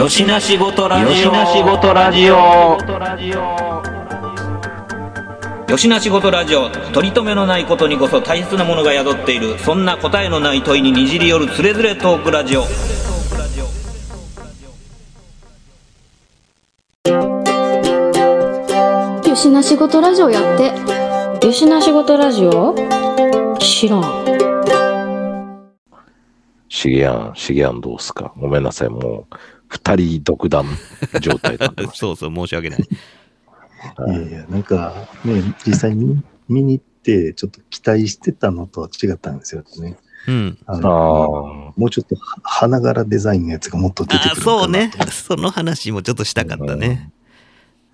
よしなしごとラジオ。よしなしごとラジオ。よしなしごとラジオ。取り留めのないことにこそ大切なものが宿っている。そんな答えのない問いににじり寄るつれづれトークラジオ。よしな仕事ラジオやってよしな仕事ラジオ？知らん。しげやん、しげやんどうすか？ごめんなさい、もう、二人独断状態だってまし そうそう、申し訳ない。た。いやいや、なんか、ね、実際に見に行って、ちょっと期待してたのとは違ったんですよね。うん。ああのもうちょっとは花柄デザインのやつがもっと出てあくるのかなとそうね。その話もちょっとしたかったね。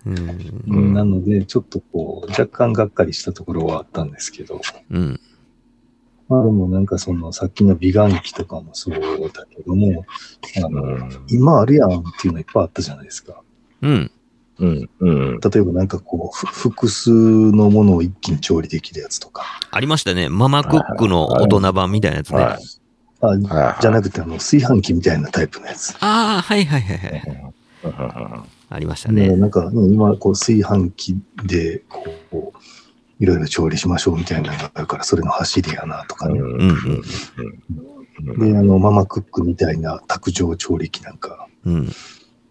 うん。うんなので、ちょっとこう、若干がっかりしたところはあったんですけど、うん。まあでもなんかその、さっきの美顔器とかもそうだけども、あの、うん。今あるやんっていうのいっぱいあったじゃないですか。うん。うん、うん。例えばなんかこう、ふ複数のものを一気に調理できるやつとか。ありましたね。ママクックの大人版みたいなやつね。はい。あはいじゃなくて、あの、炊飯器みたいなタイプのやつ。ああ、はいはいはいはい。ありましたね、ね。なん。か、うん。今、こう、炊飯器で、こう、いろいろ調理しましょうみたいなのがあるから、それの走りやなとかね。で、あの、ママクックみたいな卓上調理器なんか、うん。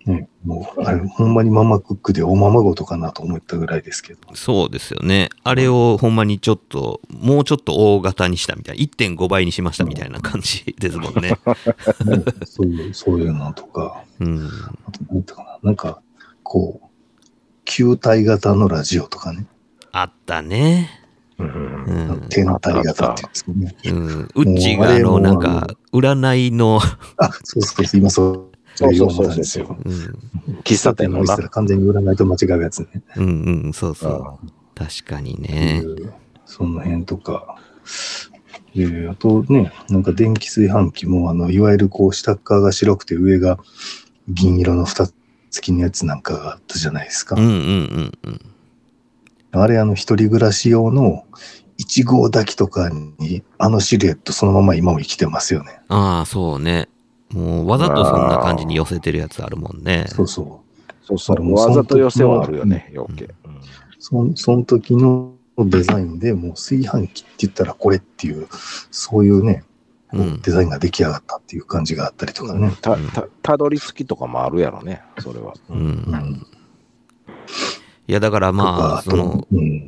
ね、もう、あれ、ほんまにママクックでおままごとかなと思ったぐらいですけど。そうですよね。あれをほんまにちょっと、もうちょっと大型にしたみたいな。1.5倍にしましたみたいな感じですもんね。ねそういう、そういうのとか、うん。あと、なんか、こう、球体型のラジオとかね、あったね。うんうん。天体型っていうんですかね。うん、うちがあの、なんか、占いの、あ、そうそうそう、今そう、そうそうそうですよ。うん、喫茶店のな見せた。ら完全に占いと間違うやつね。うん、うん、そうそう。確かにね。その辺とか。で、あとね、なんか電気炊飯器も、あの、いわゆるこう、下側が白くて上が銀色の蓋付きのやつなんかがあったじゃないですか。うん、うん、うん、うん。あれ、あの、一人暮らし用の1号炊きとかに、あのシルエットそのまま今も生きてますよね。ああ、そうね。もう、わざとそんな感じに寄せてるやつあるもんね。そうそう。そうそう。わざと寄せはあるよね、余計。そんその時のデザインでもう炊飯器って言ったらこれっていう、そういうね、こううんデザインが出来上がったっていう感じがあったりとかね。た、た、たどり着きとかもあるやろね、それは。う。うんん。いや、だからまあ、その、うん。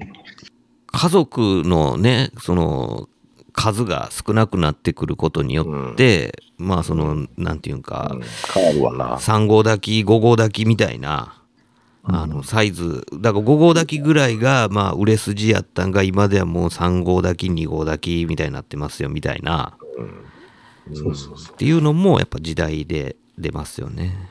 家族のね、その、数が少なくなってくることによって、まあ、その、なんていうんか、うん変わるわな。3号炊き、5号炊きみたいな、あの、サイズ、だから5号炊きぐらいが、まあ、売れ筋やったんが、今ではもう3号炊き、2号炊きみたいになってますよ、みたいな。っていうのも、やっぱ時代で出ますよね。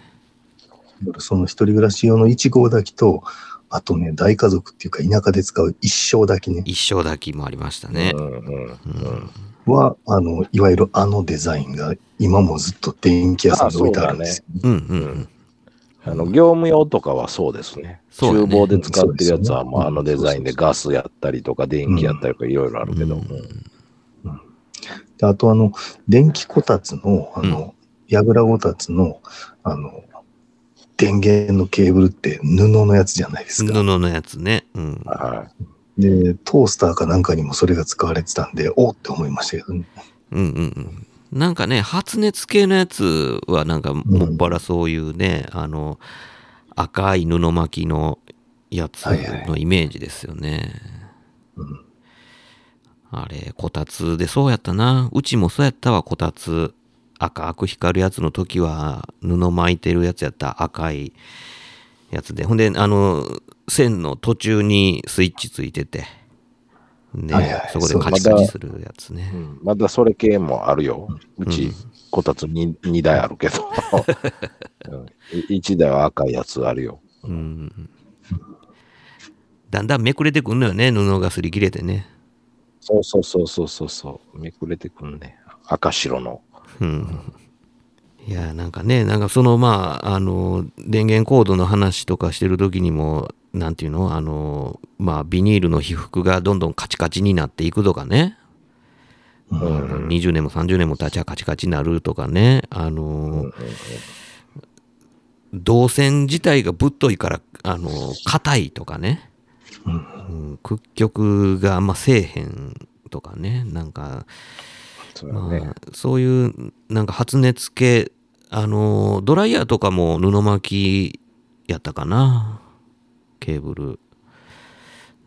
その一人暮らし用の1号炊きと、あとね、大家族っていうか田舎で使う一生炊きね、一生炊きもありましたねう。んうんうんは、あの、いわゆるあのデザインが今もずっと電気屋さんに置いてあるんですよ、ね。うんうんうん。あの、業務用とかはそうですね。そうだね厨房で使ってるやつは、うんもうあのデザインでガスやったりとか、電気やったりとか、いろいろあるけども。であとあの、電気こたつの、あの、やぐらこたつの、あの、電源のケーブルって布のやつじゃないです布か。のやつね。うん。はで、トースターかなんかにもそれが使われてたんで、おーって思いましたけどね。うんうんうん。なんかね、発熱系のやつは、なんか、もっぱらそういうね、あの、赤い布巻きのやつはいはいのイメージですよね。うんあれ、こたつでそうやったな。うちもそうやったわ、こたつ。赤く光るやつの時は、布巻いてるやつやった赤いやつで。ほんで、あの、線の途中にスイッチついてて。で、はいはいそこでカチカチするやつねい。。うんまだそれ系もあるよ。ううんち、こたつ 2, 2台あるけど。1台は赤いやつあるよ。うんだんだんめくれてくんのよね、布が擦り切れてね。そうそうそうそうそうそう。めくれてくんね。赤白の。うん。いや、なんかね、なんかそのまあ、あの、電源コードの話とかしてる時にも、なんていうの？あの、まあ、ビニールの被覆がどんどんカチカチになっていくとかね。うん20年も30年も経ちゃカチカチになるとかね。あの、動線自体がぶっといから、あの、硬いとかね。うんうん、屈曲があんませえへんとかね。なんか、そうだね。まあ、そういう、なんか発熱系、あの、ドライヤーとかも布巻きやったかな。ケーブル。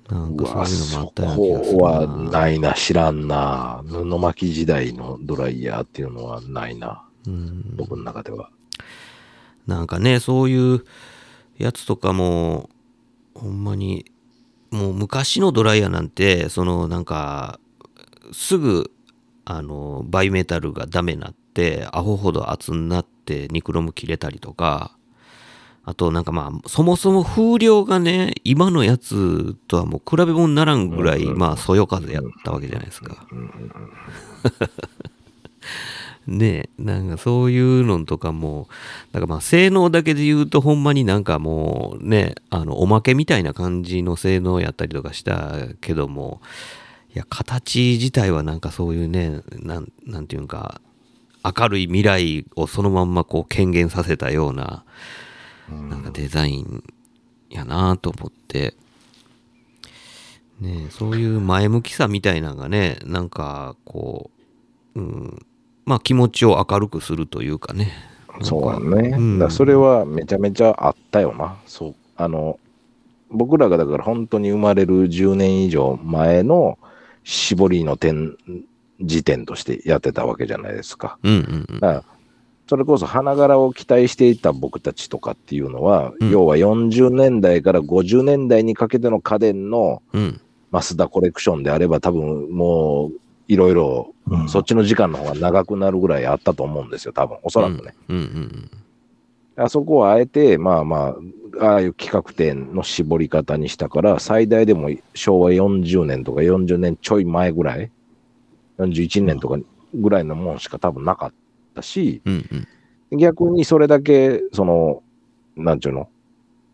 なんかそういうのもあそったような気がするこはないな、知らんな。布巻き時代のドライヤーっていうのはないな。うん僕の中では。なんかね、そういうやつとかも、ほんまに、もう昔のドライヤーなんて、そのなんか、すぐ、あの、バイメタルがダメになって、アホほど厚になって、ニクロム切れたりとか、あとなんかまあ、そもそも風量がね、今のやつとはもう比べ物にならんぐらい、まあ、そよ風やったわけじゃないですか。ねえ、なんかそういうのとかも、なんかまあ性能だけで言うとほんまになんかもうね、あのおまけみたいな感じの性能やったりとかしたけども、いや、形自体はなんかそういうね、なんなんていうか、明るい未来をそのまんまこう権限させたような、なんかデザインやなと思って、ねえそういう前向きさみたいなのがね、なんかこう、うん、まあ気持ちを明るくするというかね。そうだね。うんだそれはめちゃめちゃあったよな。そう。あの、僕らがだから本当に生まれる10年以上前の絞りの点、時点としてやってたわけじゃないですか。うんうんうん。だからそれこそ花柄を期待していた僕たちとかっていうのは、うん要は40年代から50年代にかけての家電のうん。マスダコレクションであれば多分もういろいろうんそっちの時間の方が長くなるぐらいあったと思うんですよ、多分。おそらくね。うんうんあそこはあえて、まあまあ、ああいう企画展の絞り方にしたから、最大でも昭和40年とか40年ちょい前ぐらい、41年とかぐらいのもんしか多分なかったし、うん。うんうん。逆にそれだけ、その、なんちゅうの、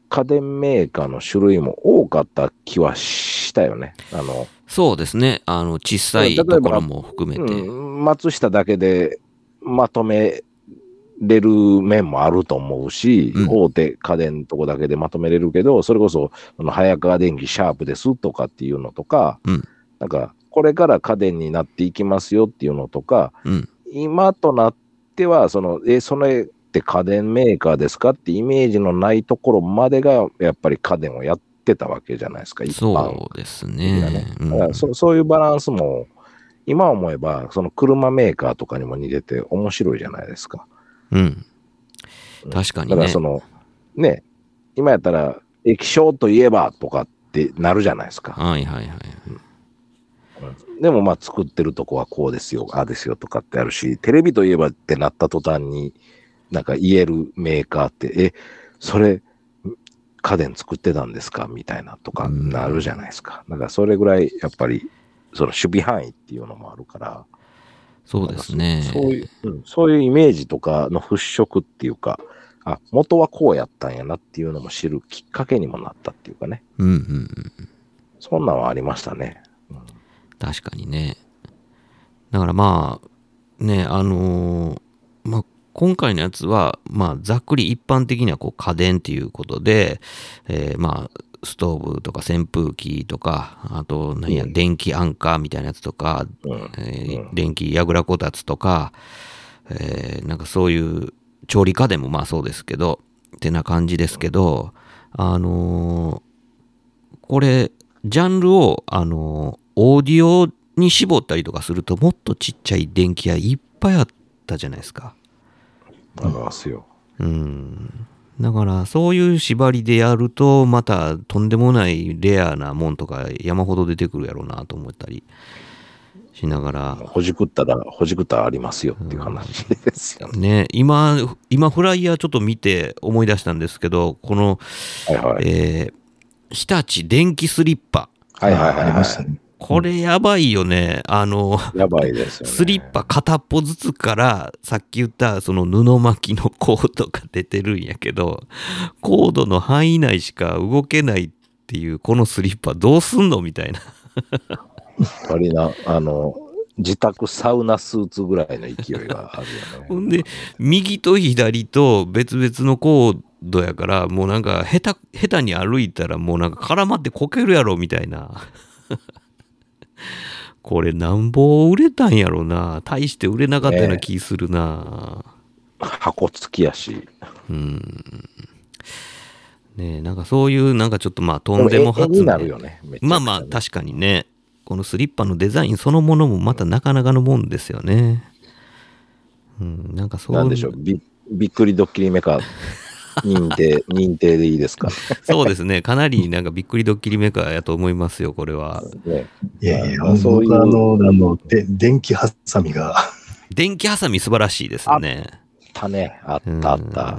家電メーカーの種類も多かった気はしたよね。あの、そうですね。あの、小さいところも含めて。うん、松下だけでまとめれる面もあると思うし、うん大手家電とこだけでまとめれるけど、それこそ、あの早川電機シャープですとかっていうのとか、うんなんか、これから家電になっていきますよっていうのとか、うん。今となっては、その、え、それって家電メーカーですかってイメージのないところまでが、やっぱり家電をやってたわけじゃないですか、一般そうですねね。。うんだからそそういうバランスも、今思えば、その車メーカーとかにも似てて面白いじゃないですか。うん。確かにねだからそ。の、ね、今やったら、液晶といえばとかってなるじゃないですか。はいはいはい。でもまあ作ってるとこはこうですよ、ああですよとかってあるし、テレビといえばってなった途端に、なんか言えるメーカーって、え、それ、家電作ってたんですか？みたいなとかなるじゃないですか。だからそれぐらいやっぱり、その守備範囲っていうのもあるから、そうですね。そういう、うんそういうイメージとかの払拭っていうか、あ、元はこうやったんやなっていうのも知るきっかけにもなったっていうかね。うんうんうん。そんなんはありましたね。確かにね。だからまあ、ね、あのーまあ、今回のやつは、まあ、ざっくり一般的にはこう家電っていうことで、えーまあ、ストーブとか扇風機とか、あと、何や、うん電気アンカーみたいなやつとか、うん。えーうん電気やぐらこたつとか、えーなんかそういう調理家電もまあそうですけど、ってな感じですけど、あのーこれ、ジャンルを、あのーオーディオに絞ったりとかすると、もっとちっちゃい電気屋いっぱいあったじゃないですか。ありますよ。うん。だから、そういう縛りでやると、またとんでもないレアなもんとか山ほど出てくるやろうなと思ったりしながら、ほじくったら、ほじくったらありますよっていう話ですよね。ね、今、今フライヤーちょっと見て思い出したんですけど、この、はいはい。えー日立電気スリッパ。はいはいはいありましたはね。これやばいよね。あの、い。やばいですよね。スリッパ片っぽずつから、さっき言ったその布巻きのコードが出てるんやけど、コードの範囲内しか動けないっていう、このスリッパどうすんのみたいな。割な、あの、自宅サウナスーツぐらいの勢いがあるよね。ほんで、右と左と別々のコードやから、もうなんか下手、下手に歩いたらもうなんか絡まってこけるやろみたいな。これなんぼ売れたんやろな。大して売れなかったような気するな。箱付きやし。うん。ねえ、なんかそういうなんかちょっとまあとんでも発明になるよね。まあまあ確かにね。このスリッパのデザインそのものもまたなかなかのもんですよね。うん、なんかそうなんでしょう。びびっくりドッキリメカ認定、認定でいいですか？そうですね。かなりなんかびっくりドッキリメーカーやと思いますよ、これは。ね、いやいや、まあそういう僕あの、あの、で電気ハサミが、電気ハサミ素晴らしいですね。たね。あっうんたあった。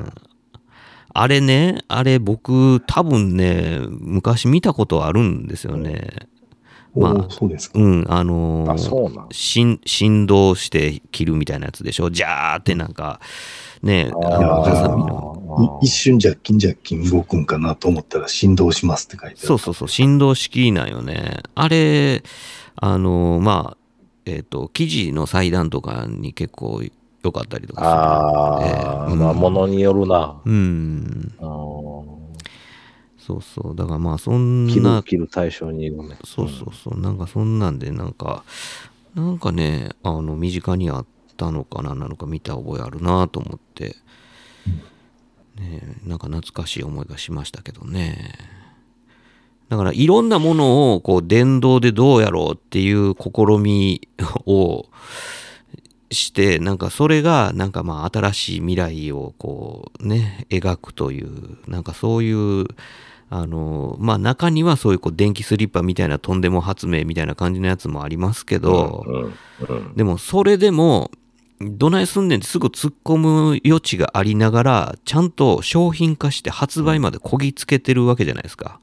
あれね、あれ僕多分ね、昔見たことあるんですよね。まあおそうですか。うん、あのー。振振動して切るみたいなやつでしょ？ジャーってなんか、ね、あーのハサミの。い一瞬ジャッキンジャッキン動くんかなと思ったら振動しますって書いてある。そうそうそう、振動式なんよね。あれ、あのーまあ、えっ、と、生地の裁断とかに結構良かったりとかするああ、ええまあ、うんものによるな。うん、そうそう。だからまあ、そんな、切る対象にいるね。そうそうそう、なんかそんなんで、なんか、なんかね、あの、身近にあったのかな、なのか見た覚えあるなと思って、ねえ、なんか懐かしい思いがしましたけどね。だからいろんなものをこう電動でどうやろうっていう試みをしてなんかそれがなんかまあ新しい未来をこうね描くというなんかそういうあのまあ中にはそういうこう電気スリッパみたいなとんでも発明みたいな感じのやつもありますけど、でもそれでもどないすんねんってすぐ突っ込む余地がありながらちゃんと商品化して発売までこぎつけてるわけじゃないですか。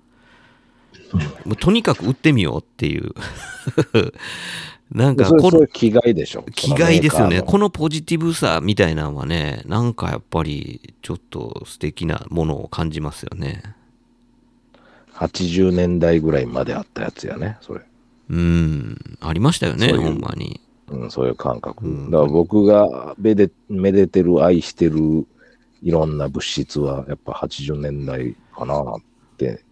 もうとにかく売ってみようっていう。なんかこの気概でしょ。気概ですよね。このポジティブさみたいなのはね、なんかやっぱりちょっと素敵なものを感じますよね。80年代ぐらいまであったやつやね、それ。うん、ありましたよね、そういうほんまに。うん、そういう感覚。うんだから僕がめでめでてる、愛してるいろんな物質は、やっぱ80年代かなって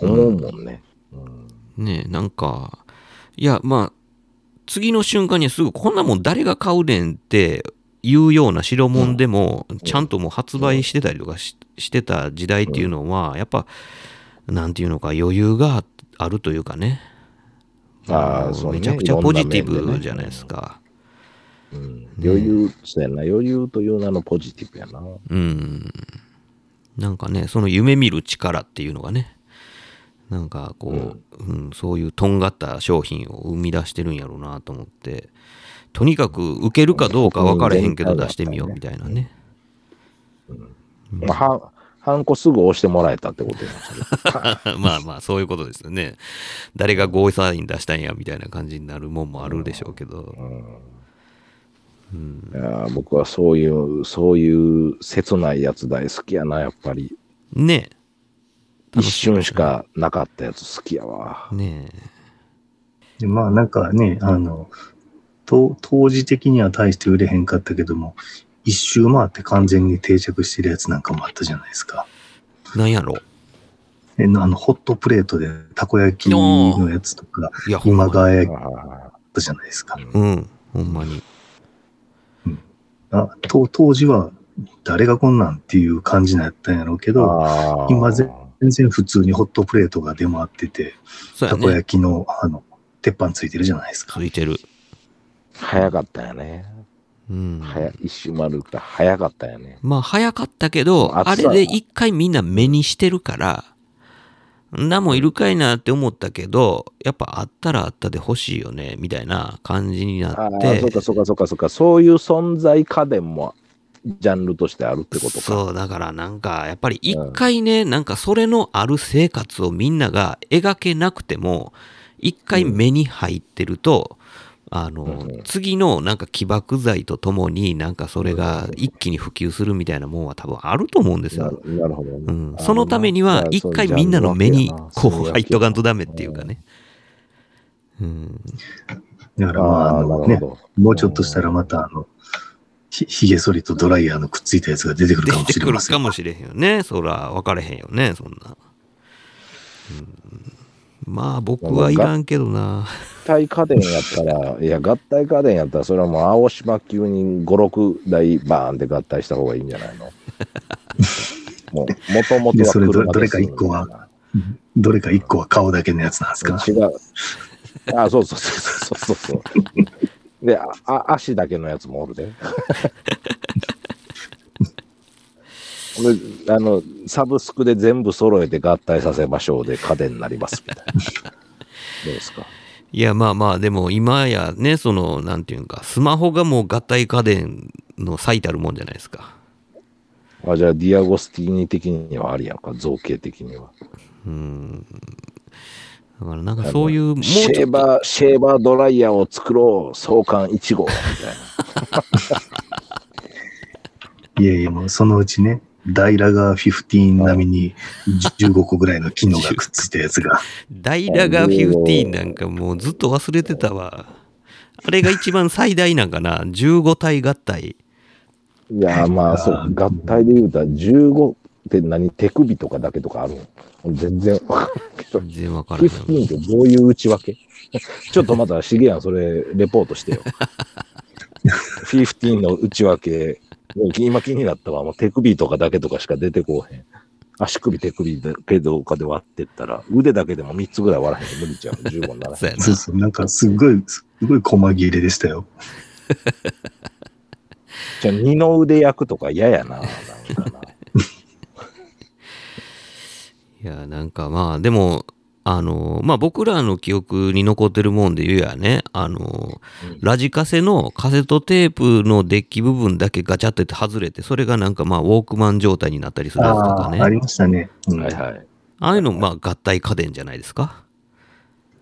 思うもんね。うんねなんか、いや、まあ、次の瞬間にすぐこんなもん誰が買うねんっていうような代物でも、ちゃんともう発売してたりとかししてた時代っていうのは、やっぱ、なんていうのか余裕があるというかね。ああ、そうね。めちゃくちゃポジティブじゃないです。か。うん余裕、そうやな。余裕という名のポジティブやな。うん。なんかね、その夢見る力っていうのがね、なんかこう、うんそういうとんがった商品を生み出してるんやろうなと思って、とにかく受けるかどうか分からへんけど出してみようみたいなね。まあ、はハンコすぐ押してもらえたってこと まあまあ、そういうことですよね。誰がゴーサイン出したんやみたいな感じになるもんもあるでしょうけど。いやー僕はそういう、そういう切ないやつ大好きやな、やっぱり。ね一瞬しかなかったやつ好きやわ。え、ねでまあなんかね、あの、と当時的には大して売れへんかったけども、一周回って完全に定着してるやつなんかもあったじゃないですか。え、なんやろ？えあの、ホットプレートでたこ焼きのやつとか。今川焼きああったじゃないですか。うん、ほんまに。あと当時は誰がこんなんっていう感じなんやったんやろうけど、今ぜ全然普通にホットプレートが出回ってて、たこ。焼きの、あの、鉄板ついてるじゃないですかつ。いてる。早かったよね。うん。早一周回るから早かったよね。まあ早かったけど、あれで一回みんな目にしてるから、んなもんいるかいなって思ったけど、やっぱあったらあったで欲しいよね、みたいな感じになああ、ってそう、かそうかそうかそうか。そういう存在家電もジャンルとしてあるってことか。そう、だからなんか、やっぱり一回ね、なんかそれのある生活をみんなが描けなくても、一回目に入ってると、あの、うん次のなんか起爆剤とともになんかそれが一気に普及するみたいなもんは多分あると思うんですなよ。るなるほどね、うん、そのためには一回みんなの目にこう入っとかんとダメっていうかね。うん、だからまあ、ねるほ、ど。もうちょっとしたらまたあの、ひひげ剃りとドライヤーのくっついたやつが出てくる出かもてくるかしれません。もしれへんよね。そら、分かれへんよね、そんな。うんまあ、僕はいらんけどな。合体家電やったら、いや、合体家電やったら、それはもう青島級に5、6台バーンって合体した方がいいんじゃないの？もう、もともとはでそれどれかです一個はどれか一個は顔だけのやつなんですか？違う。あ、そうそうそうそうそうそう。で、ああ足だけのやつもおるで。であの、サブスクで全部揃えて合体させましょうで家電になりますみたいな。どうですか？いや、まあまあ、でも今やね、その、なんていうんか、スマホがもう合体家電の最たるもんじゃないですか。あじゃあ、ディアゴスティーニ的にはありやんか、造形的には。うん。だからなんかそういう、もうシェーバー、シェーバードライヤーを作ろう、創刊1号みたいな。いやいや、もうそのうちね、ダイラガー15並みに15個ぐらいの機能がくっついたやつが。ダイラガー15なんかもうずっと忘れてたわ。あれが一番最大なんかな ?15 体合体。いや、まあ、そう、合体で言うたら15って何？手首とかだけとかあるの？全然わからんけど。全然わからない。15ってどういう内訳？ちょっとまた、しげやん、それ、レポートしてよ。15の内訳、今気になったわ。もう手首とかだけとかしか出てこうへん。足首、手首だけどかで割ってったら、腕だけでも3つぐらい割らへんと無理ちゃう。15にならへん。そうそうそう、なんかすっごい、すごい細切れでしたよ。じゃあ、二の腕役とか嫌やな。なんかな。いや、なんかまあ、でも、あの、まあ僕らの記憶に残ってるもんで言うやね、あの、ラジカセのカセットテープのデッキ部分だけガチャって外れて、それがなんかまあウォークマン状態になったりするやつとかね。ありましたね。うんはいはい。ああいうの、まあ合体家電じゃないですか？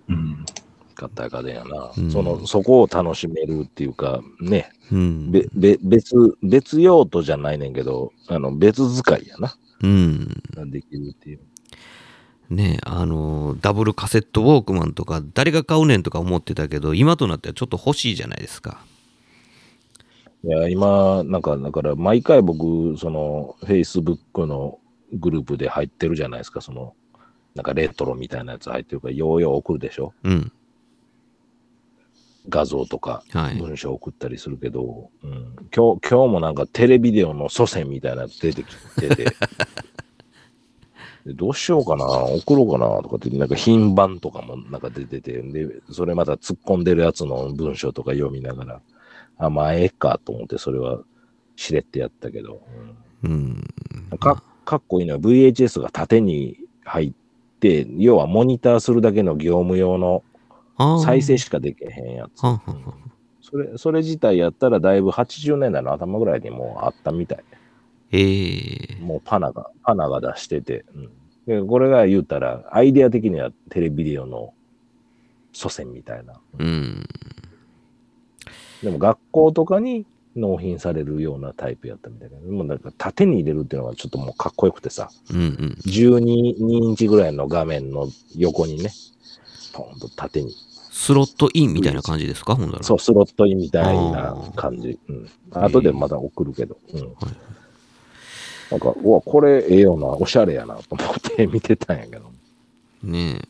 うん合体家電やな。うんその、そこを楽しめるっていうか、ね、うん。べ、べ、別、別用途じゃないねんけど、あの、別使いやな。うん。ができるっていう。ねあの、ダブルカセットウォークマンとか、誰が買うねんとか思ってたけど、今となってはちょっと欲しいじゃないですか。いや、今、なんか、だから、毎回僕、その、Facebook のグループで入ってるじゃないですか、その、なんかレトロみたいなやつ入ってるから、ようよう送るでしょうん。画像とかはい。文章送ったりするけど、うん、今日、今日もなんかテレビデオの祖先みたいなやつ出てきてて、でどうしようかな、送ろうかなとかって、なんか品番とかもなんか出てて、で、それまた突っ込んでるやつの文章とか読みながら、あ、まあ、ええかと思って、それはしれってやったけど、うん。うん、かかっこいいのは VHS が縦に入って、要はモニターするだけの業務用の再生しかできへんやつ。それ、それ自体やったらだいぶ80年代の頭ぐらいにもうあったみたい。ええもうパナが、パナが出してて。うん、でこれが言うたら、アイデア的にはテレビデオの祖先みたいな。うん。でも学校とかに納品されるようなタイプやったみたいな。でもなんか縦に入れるっていうのがちょっともうかっこよくてさ、うんうん。12インチぐらいの画面の横にね、ポンと縦に。スロットインみたいな感じですか？ほんなら。そう、スロットインみたいな感じ。うん。後でまた送るけど。うん。なんか、うわ、これええよな、おしゃれやなと思って 見てたんやけど。ねえ。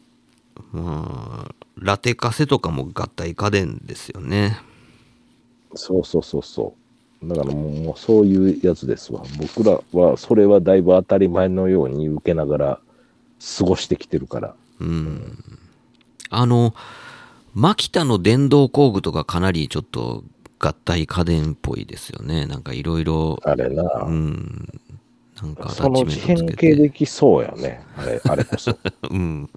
まあ、ラテカセとかも合体家電ですよね。そうそうそうそう。だからもうもうそういうやつですわ。僕らはそれはだいぶ当たり前のように受けながら過ごしてきてるから。うん。あの、マキタの電動工具とかかなりちょっと合体家電っぽいですよね。なんかいろいろ、あれな。うん。なんかその変。形できそうやね。あれ、あれこそ。うん。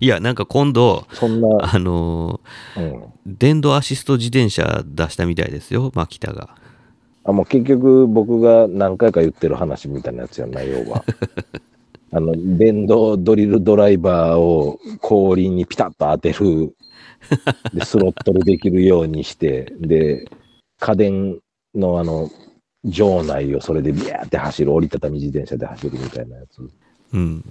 いや、なんか今度、そんな、あのうん。電動アシスト自転車出したみたいですよ、マキタが。あ、もう結局僕が何回か言ってる話みたいなやつやんな、要は。あの、電動ドリルドライバーを後輪にピタッと当てる。で、スロットルできるようにして、で、家電のあの、場内をそれでビャーって走る、折りたたみ自転車で走るみたいなやつ、うん。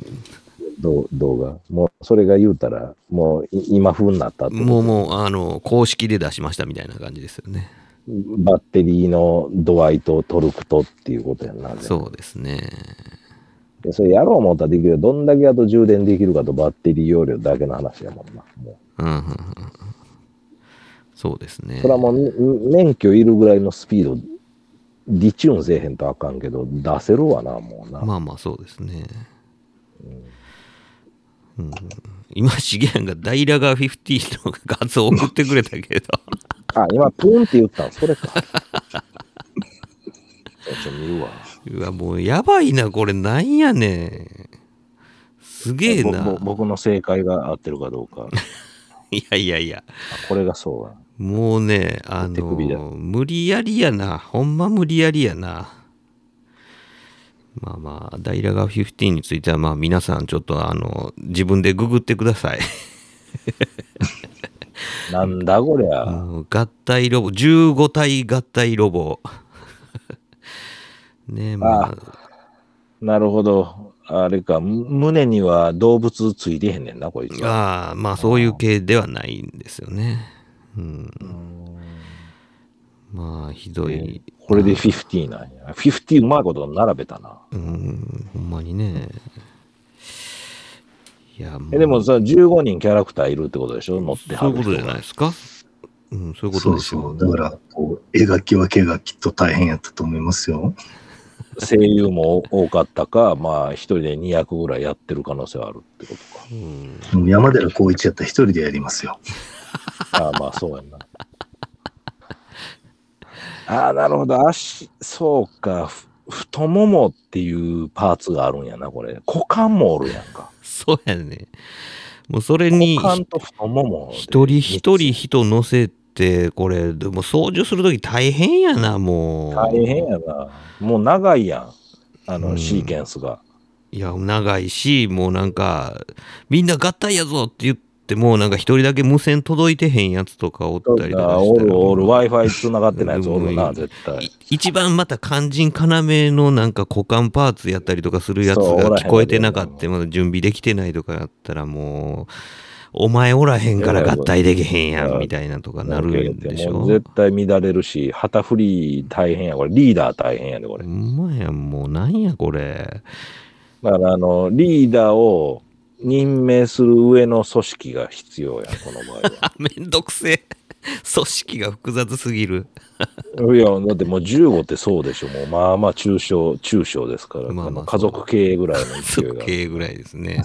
動画。もう、それが言うたら、もうい今風になったもうもう、あの、公式で出しましたみたいな感じですよね。バッテリーの度合いとトルクとっていうことやんな。そうですね。でそれやろう思ったらできるけど、どんだけあと充電できるかとバッテリー容量だけの話やもんな。もうんうんうんうんそうですねう。それはもうみ免許いるぐらいのスピード、リチューンせえへんとあかんけど、出せるわな、もうな。まあまあそうですね。うん、今、しげやんがダイラガー50の画像送ってくれたけど、あ、今、プーンって言ったん、それか。ちょ見るわ。うわ、もうやばいな、これなんやねん。すげえな。僕の正解が合ってるかどうか。いやいやいや。あこれがそうだ。もうね、あの、無理やりやな。ほんま無理やりやな。まあまあ、ダイラガー15については、まあ皆さんちょっとあの、自分でググってください。なんだこりゃ。合体ロボ、15体合体ロボ。ねえ、まあ、なるほど。あれか、む胸には動物ついてへんねんな、こいつは。ああ、まあそういう系ではないんですよね。うん。まあ、ひどい。これで50なんや。50うまいこと並べたな。うん、ほんまにね。いや、もうえでもさ、15人キャラクターいるってことでしょ？乗ってはるそういうことじゃないですか？うん、そういうことそうでしょそう。だから、こう、描き分けがきっと大変やったと思いますよ。声優も多かったか、まあ、一人で200ぐらいやってる可能性はあるってことか。うん。山寺宏一やったら一人でやりますよ。ああ、まあ、そうやな。ああ、なるほど。足、そうか。ふ太ももっていうパーツがあるんやな、これ。股間もおるやんか。そうやね。もうそれに、股間と太ももで。一人一人人乗せて、これ、でも操縦するとき大変やな、もう。大変やな。もう長いやん。あの、うんシーケンスが。いや、長いし、もうなんか、みんな合体やぞって言っても、なんか一人だけ無線届いてへんやつとかおったりとかあしたらおるおる、Wi-Fi 繋がってないやつおるな、うん絶対い。一番また肝心要のなんか股間パーツやったりとかするやつが聞こえてなかったまだ準備できてないとかやったらもう、お前おらへんから合体できへんやんみたいなとかなるんでしょ？絶対乱れるし、旗振り大変や。これ、リーダー大変やで、これ。ほんまやん、もうなんやこれ。だから、あの、リーダーを任命する上の組織が必要やん、この場合は。あ、めんどくせえ。組織が複雑すぎる。いや、だってもう15ってそうでしょ。もうまあまあ中小、中小ですから。まあまあ家族経営ぐらいの勢いが。そ系ぐらいですね。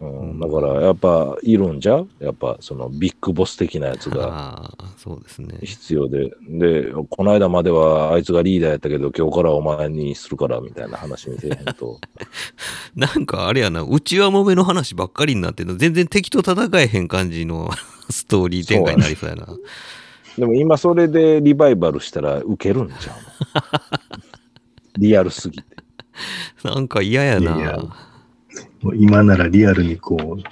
うん、だから、やっぱ、いるんじゃう？やっぱ、そのビッグボス的なやつがああ、そうですね。必要で。で、この間まではあいつがリーダーやったけど、今日からお前にするから、みたいな話にせえへんと。なんかあれやな、うちはもめの話ばっかりになってんの、全然敵と戦えへん感じの ストーリー展開になりそうやな。でも今それでリバイバルしたらウケるんちゃうの？リアルすぎて。なんか嫌やな。今ならリアルにこう、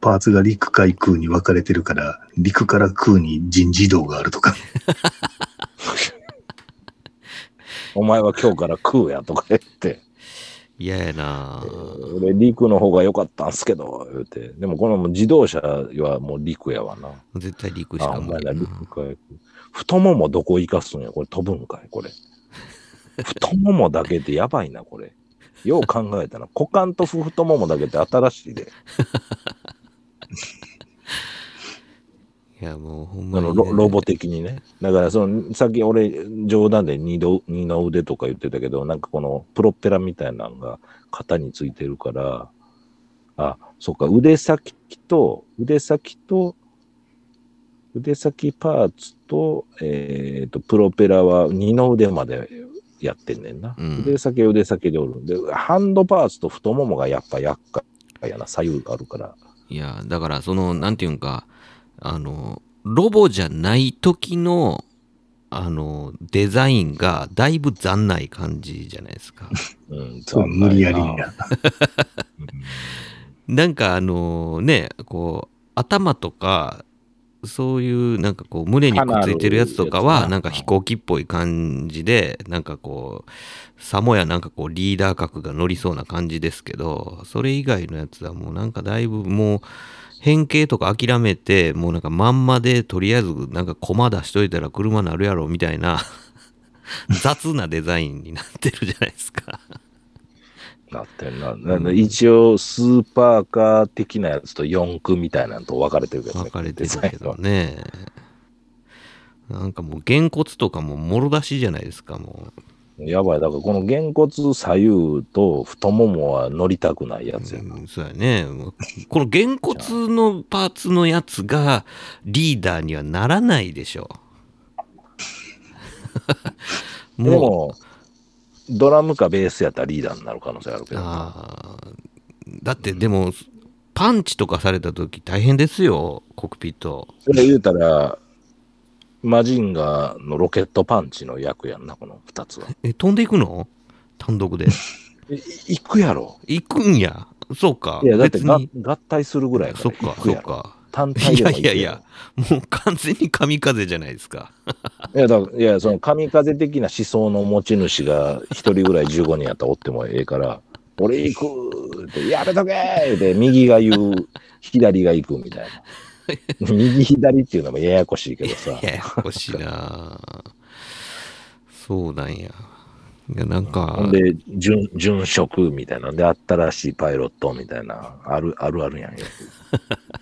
パーツが陸海空に分かれてるから、陸から空に人事異動があるとか。お前は今日から空やとか言って、嫌やな。俺陸の方が良かったんすけど、言うて。でもこの自動車はもう陸やわな。絶対陸しあ、お前らか無理な。陸かい。太ももどこ生かすんや？これ飛ぶんかい？これ。太ももだけってやばいな、これ。よう考えたな。股間と太ももだけって新しいで。いや、もうほんまあに、ね。のロロボ的にね。だから、その、さっき俺、冗談で二度二の腕とか言ってたけど、なんかこのプロペラみたいなのが肩についてるから、あ、そっか、腕先と、腕先と、腕先パーツと、えっ、と、プロペラは二の腕までやってんねんな。うん腕先は腕先でおるんで、ハンドパーツと太ももがやっぱ厄介やな、左右があるから。いや、だから、その、なんていうんか、あの、ロボじゃない時の、あの、デザインがだいぶ残ない感じじゃないですか。うん、そう、無理やり。なんかあのね、こう、頭とか、そういうなんかこう胸にくっついてるやつとかはなんか飛行機っぽい感じでなんかこうさもやなんかこうリーダー格が乗りそうな感じですけどそれ以外のやつはもうなんかだいぶもう変形とか諦めてもうなんかまんまでとりあえずなんか駒出しといたら車なるやろみたいな雑なデザインになってるじゃないですか。なってんな。なんで一応、スーパーカー的なやつと四駆みたいなのと分かれてるけどね。分かれてるけどね。なんかもう、げんこつとかももろ出しじゃないですか、もやばい。だからこのげんこつ左右と太ももは乗りたくないやつう。やな。うんそうやね。このげんこつのパーツのやつがリーダーにはならないでしょ。でも、ドラムかベースやったらリーダーになる可能性あるけどな。あーだってでも、パンチとかされた時大変ですよ、コックピット。それ言うたら、マジンガーのロケットパンチの役やんな、この二つは。え、飛んでいくの？単独で。え行くやろ。行くんや。そうか。いや、だって。合体するぐらいやからそっか。そっか。単体いでも行くやいやいや、もう完全に神風じゃないですか。いや、だからいや、その神風的な思想の持ち主が一人ぐらい15人やったらおってもええから、俺行くって、やめとけーって、右が言う、左が行くみたいな。右左っていうのもややこしいけどさ。ややこしいなそうなんや。いや、なんかほん、で、殉殉職みたいなんで、新しいパイロットみたいな、ある、あるあるやんよ。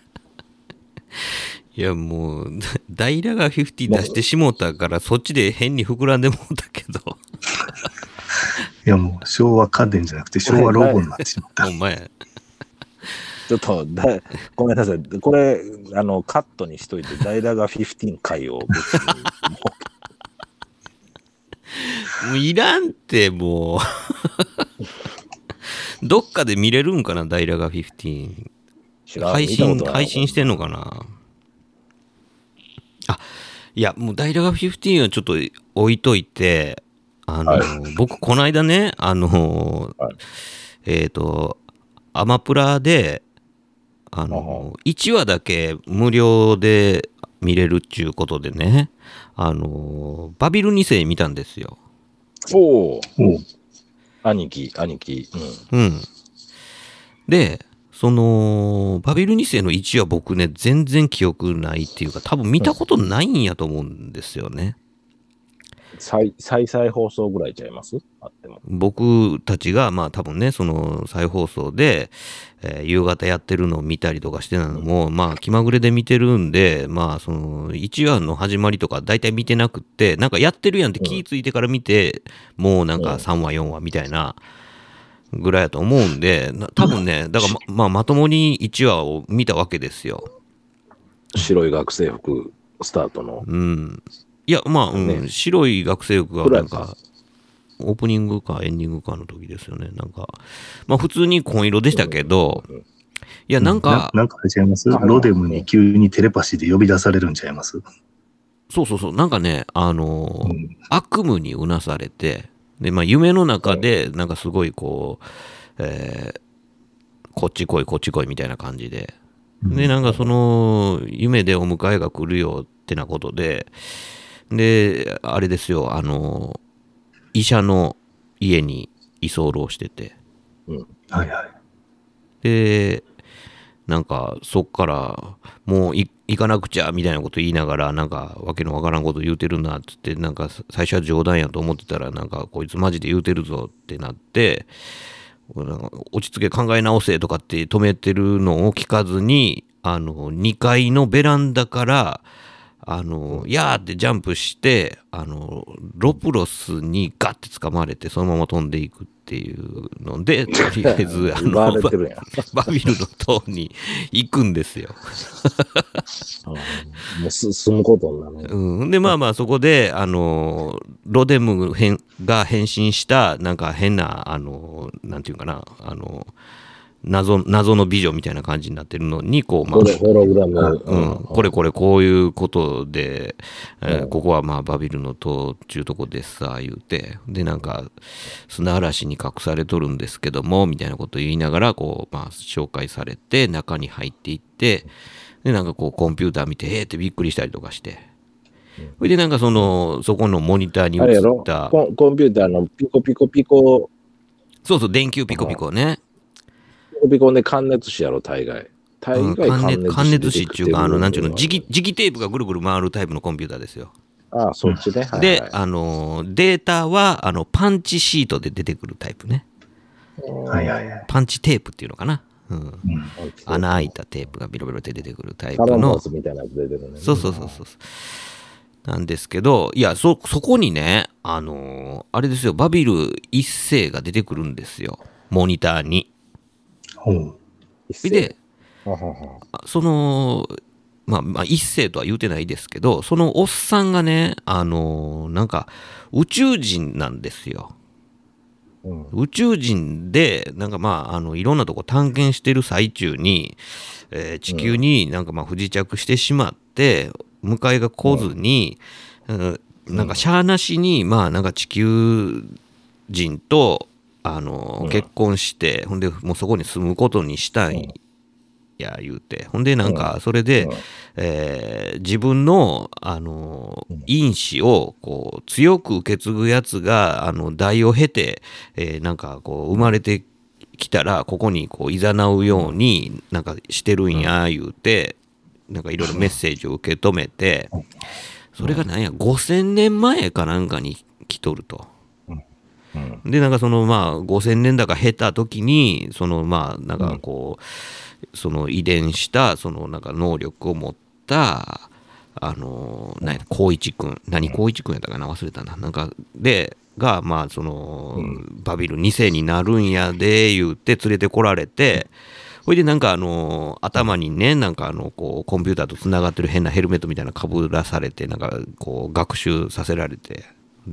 いやもう、ダイラが50出してしもうたから、そっちで変に膨らんでもうたけど、いやもう昭和家電じゃなくて昭和ロボになってしまったほ。んまや。ちょっとだ、ごめんなさい。これ、あの、カットにしといて、ダイラが15回を別に、ももういらんって、もう。どっかで見れるんかな、ダイラが15。う知らん配信、配信してんのかな？あ、いや、もうダイラが15はちょっと置いといて、あの、は僕、この間ね、あの、はいえっ、と、アマプラで、あはの、1話だけ無料で見れるっちゅうことでね、あの、バビル2世見たんですよ。おお兄貴、兄貴。うん。うん。で、その、バビル2世の1話僕ね、全然記憶ないっていうか、多分見たことないんやと思うんですよね。再再々放送ぐらいちゃいます？あっても。僕たちが、まあ多分ね、その再放送で、えー夕方やってるのを見たりとかしてたのも、まあ気まぐれで見てるんで、まあその1話の始まりとか大体見てなくって、なんかやってるやんって気ぃついてから見て、もうなんか3話4話みたいなぐらいやと思うんで、な多分ね、だからままあまともに1話を見たわけですよ。白い学生服スタートの。うん。いや、まあ、うん、ね。白い学生服がなんか、オープニングかエンディングかの時ですよね。なんか、まあ普通に紺色でしたけど、うん。いや、なんか、なんかあれちゃいます？あロデムに急にテレパシーで呼び出されるんちゃいます？そうそうそう、なんかね、あのーうん。悪夢にうなされて、で、まあ夢の中で、なんかすごいこう、えーこっち来い、こっち来いみたいな感じで、で、なんかその、夢でお迎えが来るよってなことで、で、あれですよ、あの、医者の家に居候してて、はいはい。で、なんかそっからもうい行かなくちゃみたいなこと言いながら、なんかわけのわからんこと言うてるなっつって、なんか最初は冗談やと思ってたら、なんかこいつマジで言うてるぞってなって、落ち着け考え直せとかって止めてるのを聞かずに、あの、2階のベランダから、あの、やーってジャンプして、あの、ロプロスにガッて掴まれて、そのまま飛んでいくっていうので、とりあえず、あの。バビルの塔に行くんですよ。うんもうす住むことになる。うん、で、まあまあ、そこで、あの、ロデム変が変身した、なんか変な、あの、なんていうかな、あの、謎謎の美女みたいな感じになってるのに、こう、まあこ、れ、ホログラム。うん、これこれこういうことで、えーうんここはまあバビルの塔っちゅうとこですさ、言うて、で、なんか、砂嵐に隠されとるんですけども、みたいなこと言いながら、こう、まあ、紹介されて、中に入っていって、で、なんかこう、コンピューター見て、えーってびっくりしたりとかして、それでなんかその、そこのモニターに映った、コンピューターのピコピコピコ、そうそう、電球ピコピコね。ピコピコで関熱紙やろ、大概。大うん概関熱関熱紙っていうか、あの、なんちゅうの、磁時気、磁気テープがぐるぐる回るタイプのコンピューターですよ。ああ、そっちね。はいで、はいあの、データは、あの、パンチシートで出てくるタイプね。はいはいはい。パンチテープっていうのかな。うん。うん穴開いたテープがビロビロって出てくるタイプのカランバー。スみたいなやつ出てるね。そうそうそうそう。なんですけど、いや、そ、そこにね、あのあれですよ、バビル一世が出てくるんですよ。モニターに。ほう。で、ははは。あその、まあ、まあ、一世とは言うてないですけど、そのおっさんがね、あのなんか、宇宙人なんですよ。うん。宇宙人で、なんかまあ、あの、いろんなとこ探検してる最中に、えー地球になんかまあ不時着してしまって、迎えが来ずに、うん。なんかしゃーなしに、まあなんか地球人と、あの、うん結婚して、ほんでもうそこに住むことにしたい。ん。や言うて、ほんでなんかそれで、うん。えー自分の、あのうん。因子をこう強く受け継ぐやつがあの代を経て、えーなんかこう生まれてきたらここにこう誘うようになんかしてるんや言うて、なんかいろいろメッセージを受け止めて、それがなんや5,000年前かなんかに来とると。うん。でなんかそのまあ5,000年だか経た時にそのまあなんかこう、その遺伝したそのなんか能力を持ったあの何や光一君。何光一君やったかな？忘れたな。なんかでがまあその、バビル2世になるんやで言って連れてこられてほいでなんかあの頭にねなんかあのこうコンピューターとつながってる変なヘルメットみたいなのかぶらされてなんかこう学習させられて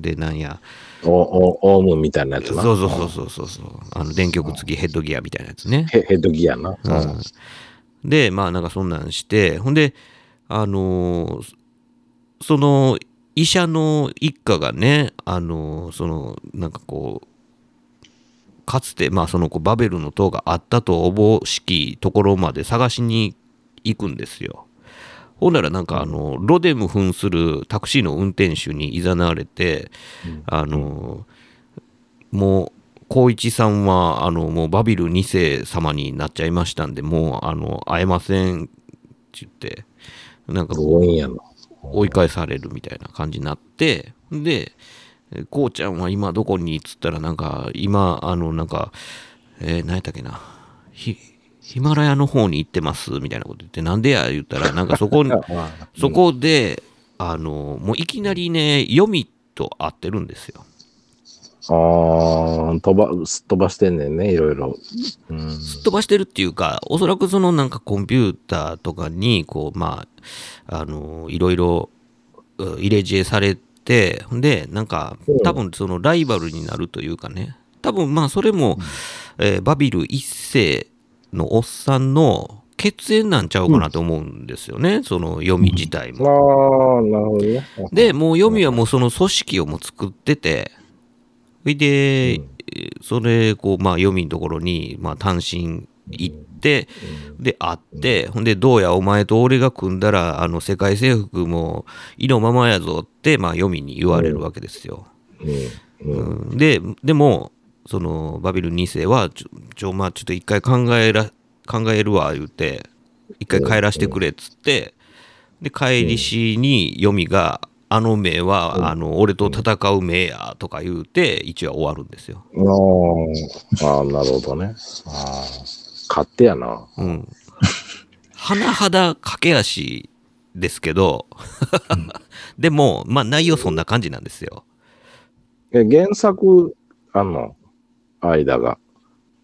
でなんやおおオウムみたいなやつな？そうそうそうそうそうそう。あの、電極付きヘッドギアみたいなやつね。ヘヘッドギアな？うん。で、まあなんかそんなんして、ほんで、あのーその医者の一家がね、あのーその、なんかこう、かつて、まあそのこうバベルの塔があったとおぼしきところまで探しに行くんですよ。ほんならなんかあの、ロデム扮するタクシーの運転手に誘われて、あの、もう、光一さんは、あの、もうバビル2世様になっちゃいましたんで、もう、あの、会えませんって言って、なんか。追い返されるみたいな感じになって、で、こうちゃんは今どこにっつったら、なんか、今、あの、なんか、えー、何やったっけな、ヒヒマラヤの方に行ってますみたいなこと言って、なんでや言ったら、なんかそこに、そこで、あの、もういきなりね、読みと会ってるんですよ。ああ、飛ば、すっ飛ばしてんねんね、いろいろ。うん。すっ飛ばしてるっていうか、おそらくそのなんかコンピューターとかに、こう、まあ、あの、いろいろう入れ知恵されて、で、なんかうん、多分そのライバルになるというかね、多分まあ、それも、えーバビル一世のおっさんの血縁なんちゃうかなと思うんですよね、その読み自体あも。あ、なるほどね。で、もう読みはもうその組織をもう作ってて、それで、それ、こう、まあ、読みのところに、まあ、単身行って、で、会って、ほんで、どうや、お前と俺が組んだら、あの、世界征服も、意のままやぞって、まあ、読みに言われるわけですよ。うん。うん。うんで、でも、その、バビル2世は、ちょ、ちょ、まあ、ちょっと一回考えら、考えるわ、言うて、一回帰らしてくれ、っつって、で、帰りしに、読みが、あの名は、あの、俺と戦う名や、とか言うて、一話終わるんですよ。ああ、なるほどね。ああ、勝手やな。うん。甚だ駆け足ですけど、でも、まあ、内容そんな感じなんですよ。え原作、あんの？間が。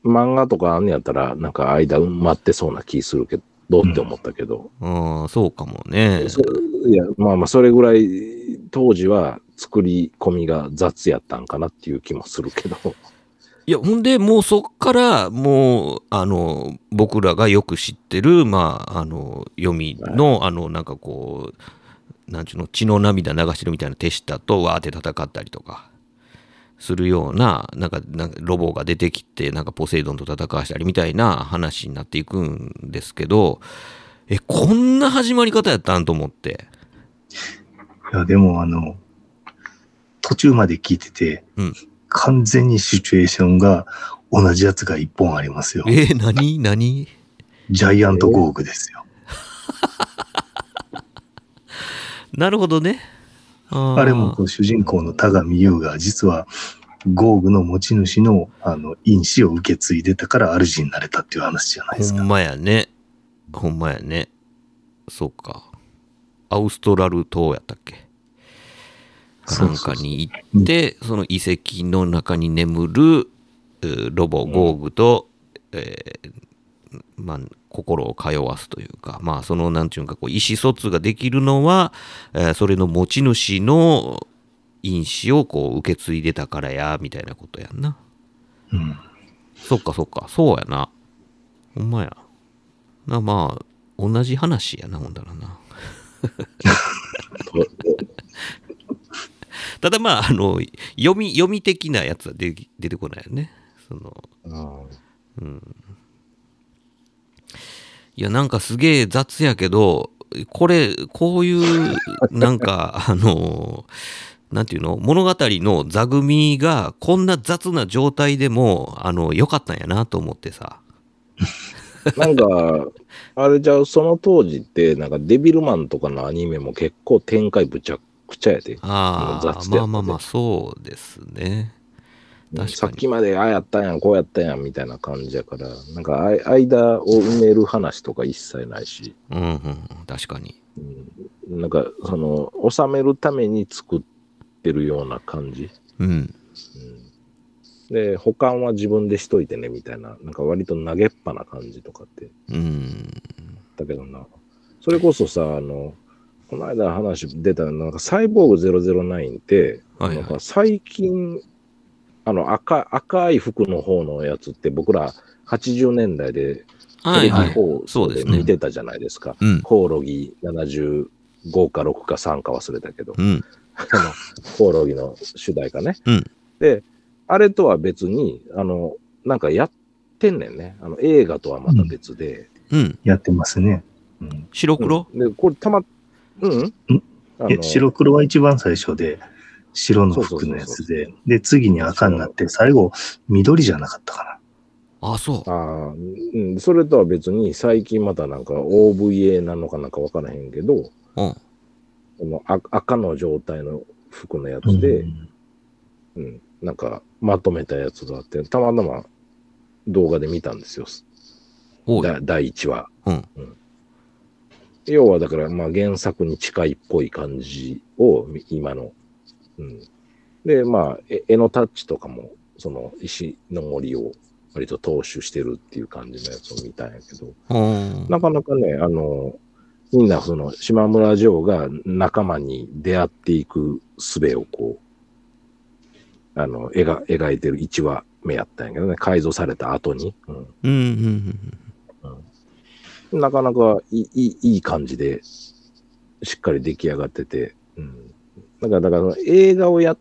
漫画とかあんねやったら、なんか間埋まってそうな気するけど、って思ったけど。うん、そうかもね。そいや、まあまあ、それぐらい、当時は作り込みが雑やったんかなっていう気もするけど。いいや、ほんで、もうそっから、もう、あの、僕らがよく知ってる、まあ、あの、読みの、あの、なんかこう、なんちゅうの、血の涙流してるみたいな手下とわーって戦ったりとか、するような、なんか、なんかロボが出てきて、なんかポセイドンと戦わしたりみたいな話になっていくんですけど、え、こんな始まり方やったんと思って。いや、でもあの、途中まで聞いてて、うん完全にシチュエーションが同じやつが一本ありますよ。えー、何？何？ジャイアントゴーグですよ。なるほどね。あれもこう主人公の田上優が実はゴーグの持ち主のあの因子を受け継いでたから主になれたっていう話じゃないですか。ほんまやね。ほんまやね。そうか。アウストラル島やったっけ？かなんかに行って、その遺跡の中に眠るうロボ、ゴーグと、えーまあ、心を通わすというか、まあ、その、なんていうか、こう、意思疎通ができるのは、えーそれの持ち主の因子をこう受け継いでたからや、みたいなことやんな。うん。そっかそっか、そうやな。ほんまや。な、まあ、同じ話やな、ほんだらな。ただまあ、あの、読み、読み的なやつは出て出てこないよね。その、うんいや、なんかすげえ雑やけど、これ、こういう、なんか、あの、なんていうの？物語の座組がこんな雑な状態でも、あの、良かったんやなと思ってさ。なんか、あれじゃあ、その当時って、なんかデビルマンとかのアニメも結構展開ぶちゃくちゃやで。ああ、まあまあまあ、そうですね。さっきまでああやったやん、こうやったやん、みたいな感じやから、なんか間を埋める話とか一切ないし、うんうんうん、確かに。なんかその、収めるために作ってるような感じ。うん。で、保管は自分でしといてね、みたいな、なんか割と投げっぱな感じとかって、うん。だけどな、それこそさ、あの、この間話出たなんかサイボーグ009って、はいはいなんか最近、あの赤赤い服の方のやつって僕ら80年代でテレビでそうですね見てたじゃないですか。うん。コオロギ75か6か3か忘れたけど、うん。あのコオロギの主題歌ね。うんで、あれとは別に、あの、なんかやってんねんね。あの映画とはまた別で。うん。やってますね。うん。白黒、うんで、これたま、うん？白黒は一番最初で、白の服のやつで、で、次に赤になって、最後、緑じゃなかったかあ、そう。ああ、うん、それとは別に最近またなんか OVA なのかなんかわからへんけど、うん。この赤赤の状態の服のやな。つで、うんうん、なんかまとめたやつがあって、たまたま動画で見たんですよ。おい。だ第1話。うん。要はだから、まあ原作に近いっぽい感じを、み今の。うん。で、まあ、え絵のタッチとかも、その石の森を割と踏襲してるっていう感じのやつを見たんやけど、うん。なかなかね、あの、みんなその島村城が仲間に出会っていく術をこう、あの、描描いてる1話目やったんやけどね、改造された後に。うんうん。うん。なかなかいいいいいい感じで、しっかり出来上がってて、うん。だから、だから映画をやっ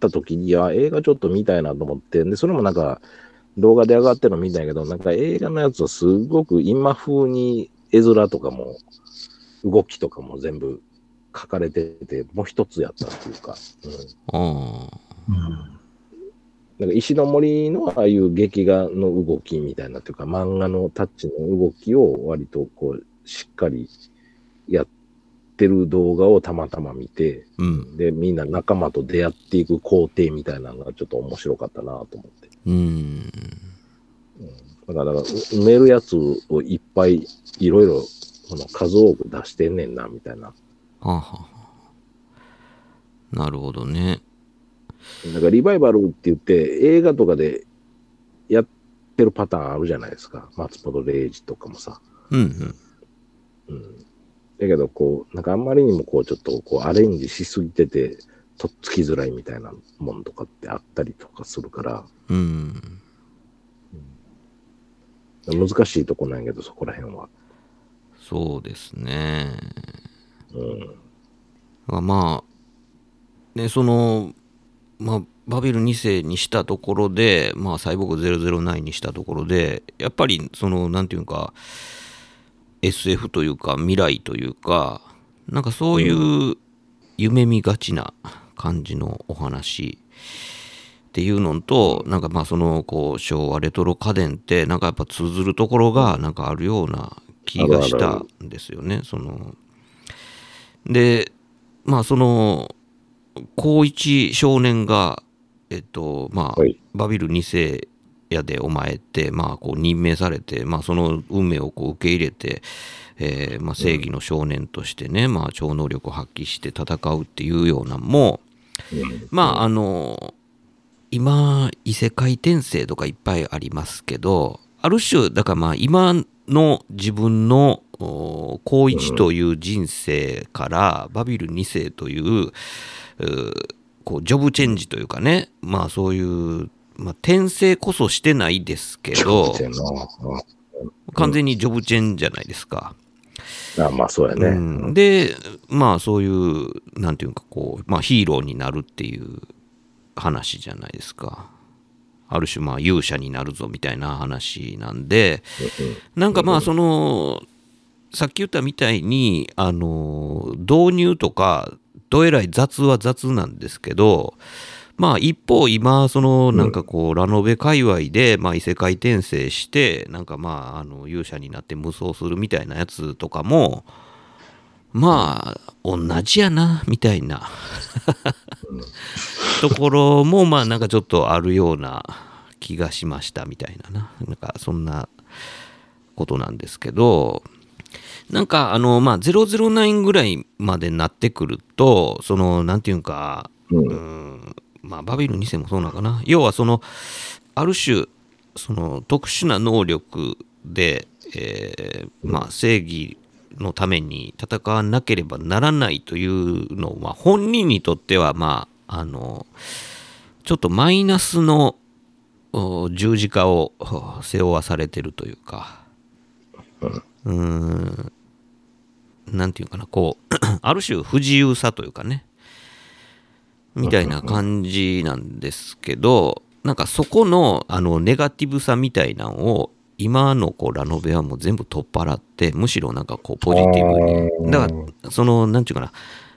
た時に、いや、映画ちょっと見たいなと思って、で、それもなんか、動画で上がってるの見たんやけど、なんか映画のやつはすごく今風に絵面とかも、動きとかも全部書かれてて、もう一つやったっていうか、うん。なんか石の森のああいう劇画の動きみたいなというか、漫画のタッチの動きを割とこう、しっかりやってる動画をたまたま見て、うん。で、みんな仲間と出会っていく工程みたいなのがちょっと面白かったなと思って。うん。だから、埋めるやつをいっぱいいろいろ、その数多く出してんねんな、みたいな。はあ、はあ、なるほどね。だからリバイバルって言って映画とかでやってるパターンあるじゃないですか。松本零士とかもさ。うんうん。うん。だけど、こう、なんかあんまりにもこう、ちょっとこう、アレンジしすぎてて、とっつきづらいみたいなもんとかってあったりとかするから、うん。難しいとこなんやけど、そこら辺は。そうですね。うん。まあ、ね、その、まあ、バビル2世にしたところで、まあ、サイボーグ009にしたところで、やっぱり、その、なんていうか、SF というか、未来というか、なんかそういう夢見がちな感じのお話っていうのと、なんかまあそのこう昭和レトロ家電ってなんかやっぱ通ずるところがなんかあるような気がしたんですよね。そのでまあその高一少年がえっとまあ、はいバビル2世やでお前ってまあこう任命されてまあその運命をこう受け入れて、えーまあ、正義の少年としてね、まあ超能力を発揮して戦うっていうようなのも、まああの今異世界転生とかいっぱいありますけどある種だからまあ今の自分のお高一という人生からバビル2世といううこうジョブチェンジというかねまあそういう、まあ、転生こそしてないですけど完全にジョブチェンじゃないですか。あまあ、そうやね。うんでまあそういうなんていうかこう、まあ、ヒーローになるっていう話じゃないですかある種まあ勇者になるぞみたいな話なんでなんかまあそのさっき言ったみたいにあの導入とかどえらい雑は雑なんですけどまあ一方今そのなんかこうラノベ界隈でまあ異世界転生してなんかまああの勇者になって無双するみたいなやつとかもまあ同じやなみたいな。ところもまあなんかちょっとあるような気がしましたみたいなな。なんかそんなことなんですけどなんかあのまあ009ぐらいまでなってくるとそのなんていうかうん。うんまあバビル2世もそうなのかな。要はそのある種その特殊な能力で、えーまあ、正義のために戦わなければならないというのは本人にとってはまああのちょっとマイナスのお十字架をお背負わされてるというか。うーん。なんていうかなこう ある種不自由さというかねみたいな感じなんですけど、なんかそこのあのネガティブさみたいなのを今のこうラノベはもう全部取っ払って、むしろなんかこうポジティブに。だから、その、なんていうかな、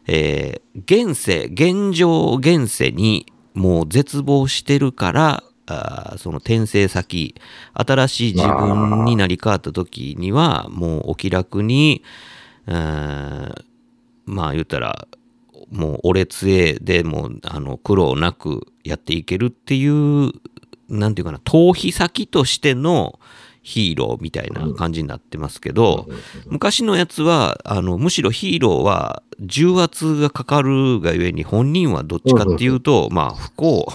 えー現世、現状現世にもう絶望してるから、あその転生先、新しい自分になり変わった時には、もうお気楽に、まあ言ったら、もう俺杖でもうあの苦労なくやっていけるっていう、なんていうかな、逃避先としてのヒーローみたいな感じになってますけど、昔のやつは、あの、むしろヒーローは重圧がかかるがゆえに本人はどっちかっていうと、まあ不幸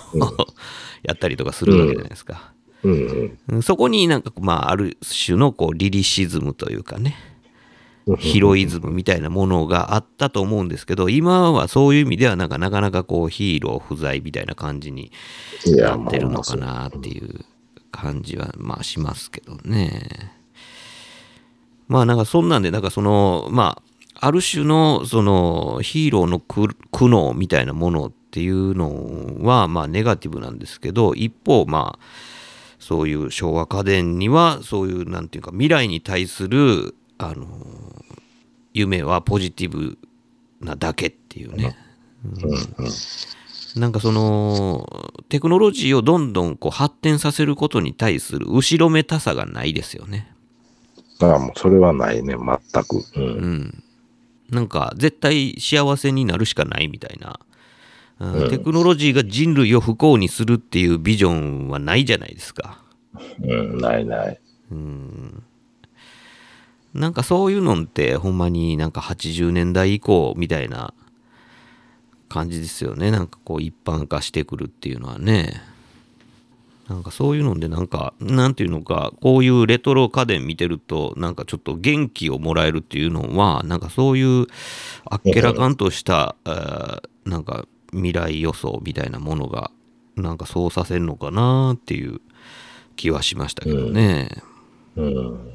やったりとかするわけじゃないですか。うんうんそこになんか、まあある種のこうリリシズムというかね、ヒロイズムみたいなものがあったと思うんですけど、今はそういう意味ではなんかなかなかこうヒーロー不在みたいな感じに、なってるのかなっていう感じはまあしますけどね。まあなんかそんなんで、なんかその、まあ、ある種のそのヒーローの苦苦悩みたいなものっていうのはまあネガティブなんですけど、一方まあ、そういう昭和家電にはそういうなんていうか未来に対するあの夢はポジティブなだけっていうね。なんかそのテクノロジーをどんどんこう発展させることに対する後ろめたさがないですよね。ああ、もうそれはないね、全く。う。うんん。なんか絶対幸せになるしかないみたいな。うんテクノロジーが人類を不幸にするっていうビジョンはないじゃないですか。うん、ないない。うん。なんかそういうのってほんまになんか80年代以降みたいな感じですよね。なんかこう一般化してくるっていうのはね。なんかそういうのでなんか、なんていうのか、こういうレトロ家電見てると、なんかちょっと元気をもらえるっていうのは、なんかそういうあっけらかんとした、なんか未来予想みたいなものが、なんかそうさせるのかなっていう気はしましたけどね。うん。うん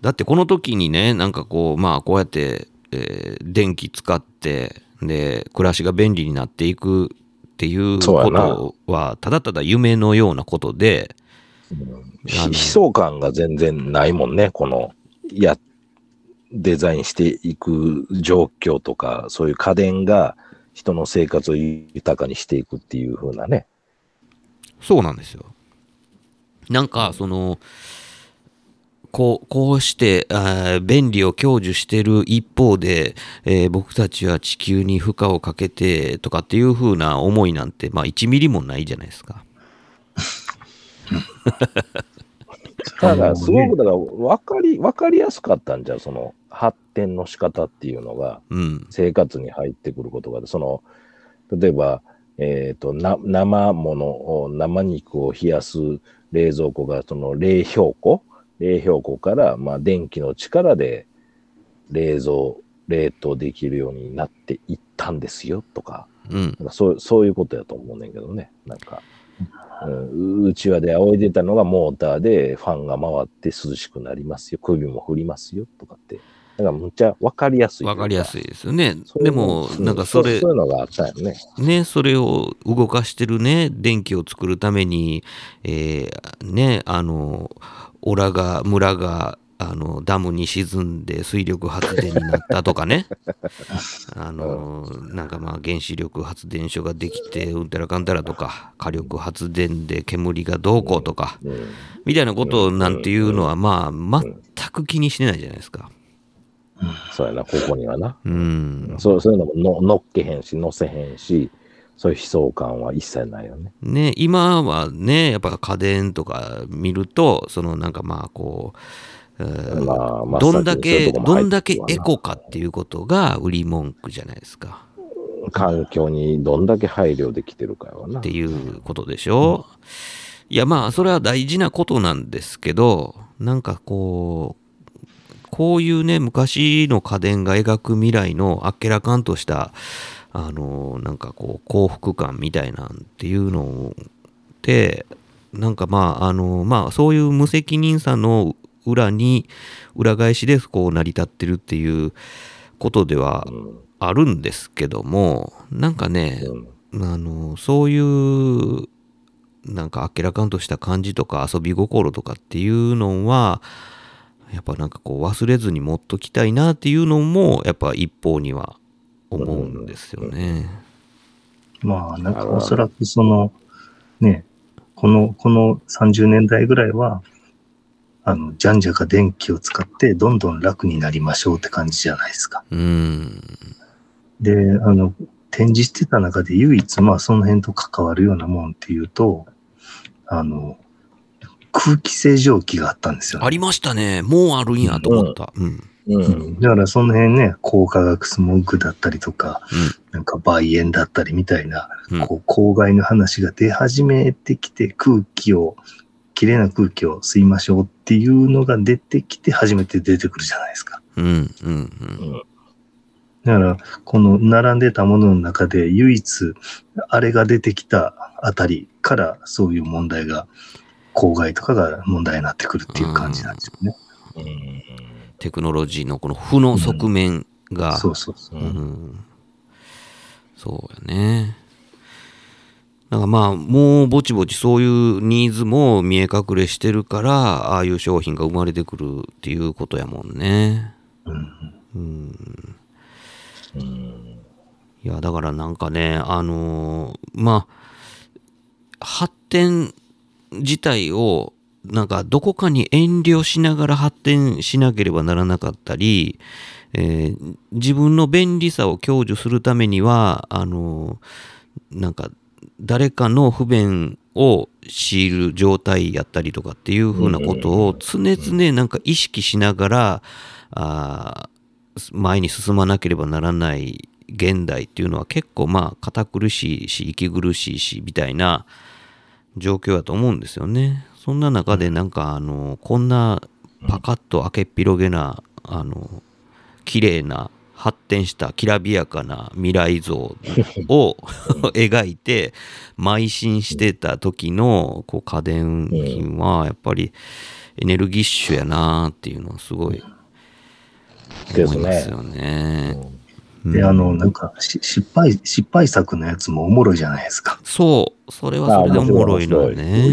だってこの時にね、なんかこう、まあこうやって、えー電気使って、で、暮らしが便利になっていくっていうことは、ただただ夢のようなことで、ひあの悲壮感が全然ないもんね、この、いや、デザインしていく状況とか、そういう家電が人の生活を豊かにしていくっていう風なね。そうなんですよ。なんか、その、こう、こうして、あー便利を享受してる一方で、えー僕たちは地球に負荷をかけてとかっていう風な思いなんて、まあ1ミリもないじゃないですか。ただ、すごく、だから、わかり、わかりやすかったんじゃう、その、発展の仕方っていうのが、うん。生活に入ってくることが、その、例えば、えっ、と、な、生ものを、生肉を冷やす冷蔵庫が、その冷氷庫冷氷庫から、まあ、電気の力で冷蔵、冷凍できるようになっていったんですよ、とか、うん。なんかそうそういうことやと思うねんけどね。なんか、うん、うちわで仰いでたのがモーターでファンが回って涼しくなりますよ。首も振りますよ。とかって。だからむっちゃわかりやすい。わかりやすい。ですよね。でも、うんなんかそれう、そういうのがあったよね。ね、それを動かしてるね、電気を作るために、えーね、あの、オラが、村が、あの、ダムに沈んで水力発電になったとかね。あの、なんかまあ原子力発電所ができて、うんたらかんたらとか、火力発電で煙がどうこうとか、うん。みたいなことなんていうのは、まあ、全く気にしてないじゃないですか。そうやな、ここにはな。うん。そうそういうのもの乗っけへんし、乗せへんし、そういう悲壮感は一切ないよね。ね、今はね、やっぱ家電とか見ると、そのなんかまあこう、えーまあまあどんだけ、どんだけエコかっていうことが売り文句じゃないですか。環境にどんだけ配慮できてるかはなって。いうことでしょ、いやまあそれは大事なことなんですけどなんかこうこういうね昔の家電が描く未来のあっけらかんとしたあのなんかこう幸福感みたいなんていうのってなんかまああのまあそういう無責任さの裏に裏返しでこう成り立ってるっていうことではうんあるんですけどもなんかね、うん。あのそういうなんかあっけらかんとした感じとか遊び心とかっていうのはやっぱなんかこう忘れずに持っときたいなっていうのもやっぱ一方には思うんですよね。まあ、なんかおそらくその、ね、この、この30年代ぐらいは、あの、じゃんじゃが電気を使ってどんどん楽になりましょうって感じじゃないですか。うん。で、あの、展示してた中で唯一、まあ、その辺と関わるようなもんっていうと、あの、空気清浄機があったんですよ、ありましたね。もうあるんやと思った。うん。う。うんん、だからその辺ね、高化学スモッグだったりとか、うんなんか梅煙だったりみたいな、うんこう公害の話が出始めてきて空気を、きれいな空気を吸いましょうっていうのが出てきて初めて出てくるじゃないですか。うん。うん。うん。だから、この並んでたものの中で唯一、あれが出てきたあたりからそういう問題が、公害とかが問題になってくるっていう感じなんですよね。うんテクノロジーのこの負の側面が、そうそうそう。うんそうやね。なんかまあ、もうぼちぼちそういうニーズも見え隠れしてるから、ああいう商品が生まれてくるっていうことやもんね。うんうん。うんいや、だからなんかね、あのーまあ、発展自体を、なんかどこかに遠慮しながら発展しなければならなかったり、えー自分の便利さを享受するためには、あのなんか誰かの不便を強いる状態やったりとかっていうふうなことを常々なんか意識しながら、あ前に進まなければならない現代っていうのは結構まあ堅苦しいし息苦しいしみたいな状況だと思うんですよね。そんな中でなんかあのこんなパカッと開けっ広げなあの綺麗な発展したきらびやかな未来像 を描いて邁進してた時のこう家電品はやっぱりエネルギッシュやなっていうのはすごい思いますね。よね。で、あの、なんかし、失敗、失敗作のやつもおもろいじゃないですか。そう、それはそれでおもろいのね。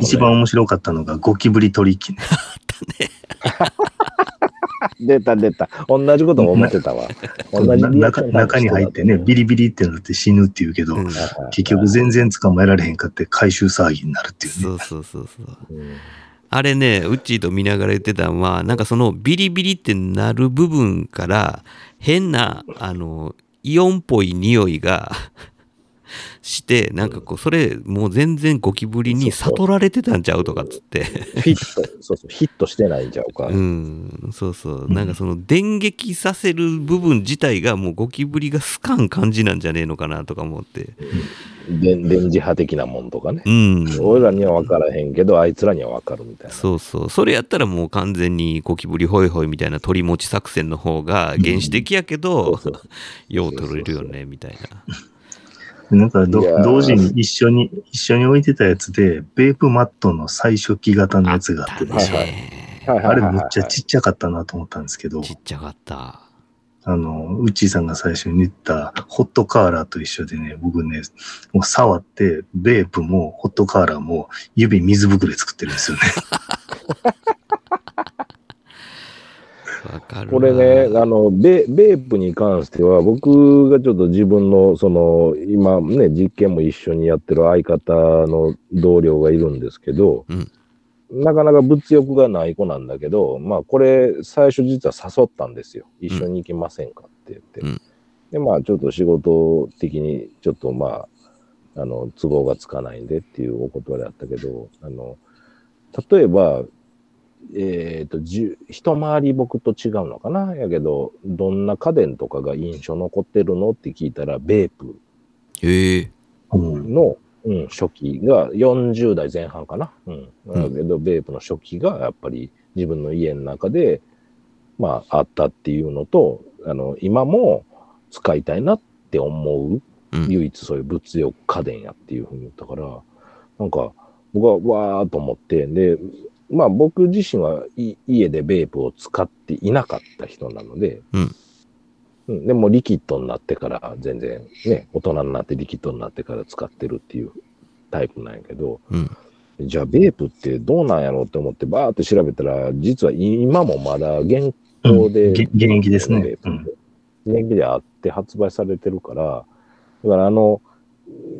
一番面白かったのがゴキブリ取り機ね。出た出た。同じことも思ってたわ。中中に入ってね、ビリビリってなって死ぬって言うけど、うん結局全然捕まえられへんかって回収騒ぎになるっていうね。そうそうそうそう。うんあれね、ウッチーと見ながら言ってたのは、なんかそのビリビリってなる部分から、変な、あの、イオンっぽい匂いが して、なんかこう、それ、もう全然ゴキブリに悟られてたんちゃうとかっつって。フィット、そうそう、ヒットしてないんちゃうか。うん、そうそう。なんかその電撃させる部分自体がもうゴキブリが好かん感じなんじゃねえのかなとか思って。で電磁波的なもんとかね。うん。俺らには分からへんけど、あいつらには分かるみたいな。そうそう。それやったらもう完全にゴキブリホイホイみたいな取り持ち作戦の方が原始的やけど、そうそうよう取れるよね、みたいな。なんか同時に一緒に、一緒に置いてたやつで、ベープマットの最初期型のやつがあってねはいあれめっちゃちっちゃかったなと思ったんですけど、ちっちゃかった。あの、ウッチーさんが最初に言ったホットカーラーと一緒でね、僕ね、もう触って、ベープもホットカーラーも指水ぶくれ作ってるんですよね。これね、あのベ、ベープに関しては、僕がちょっと自分の、その、今ね、実験も一緒にやってる相方の同僚がいるんですけど、うんなかなか物欲がない子なんだけど、まあ、これ、最初実は誘ったんですよ。一緒に行きませんかって言って。うん。で、まあ、ちょっと仕事的に、ちょっとまあ、あの、都合がつかないんでっていうお断りだったけど、あの、例えば、えっ、と、じゅ一回り僕と違うのかな？やけど、どんな家電とかが印象残ってるの？って聞いたら、ベープへえうんの、うん、初期が40代前半かな。うん。うんだけど、ベープの初期がやっぱり自分の家の中で、まあ、あったっていうのと、あの、今も使いたいなって思う、うん唯一そういう物欲家電やっていうふうに言ったから、なんか、僕はわーっと思って、で、まあ僕自身はい家でベープを使っていなかった人なので、うんうん、でもリキッドになってから全然ね、大人になってリキッドになってから使ってるっていうタイプなんやけど、うん。じゃあベープってどうなんやろうって思ってバーって調べたら、実は今もまだ現行で、うんげ現役ですねベープって現役であって発売されてるから、だからあの、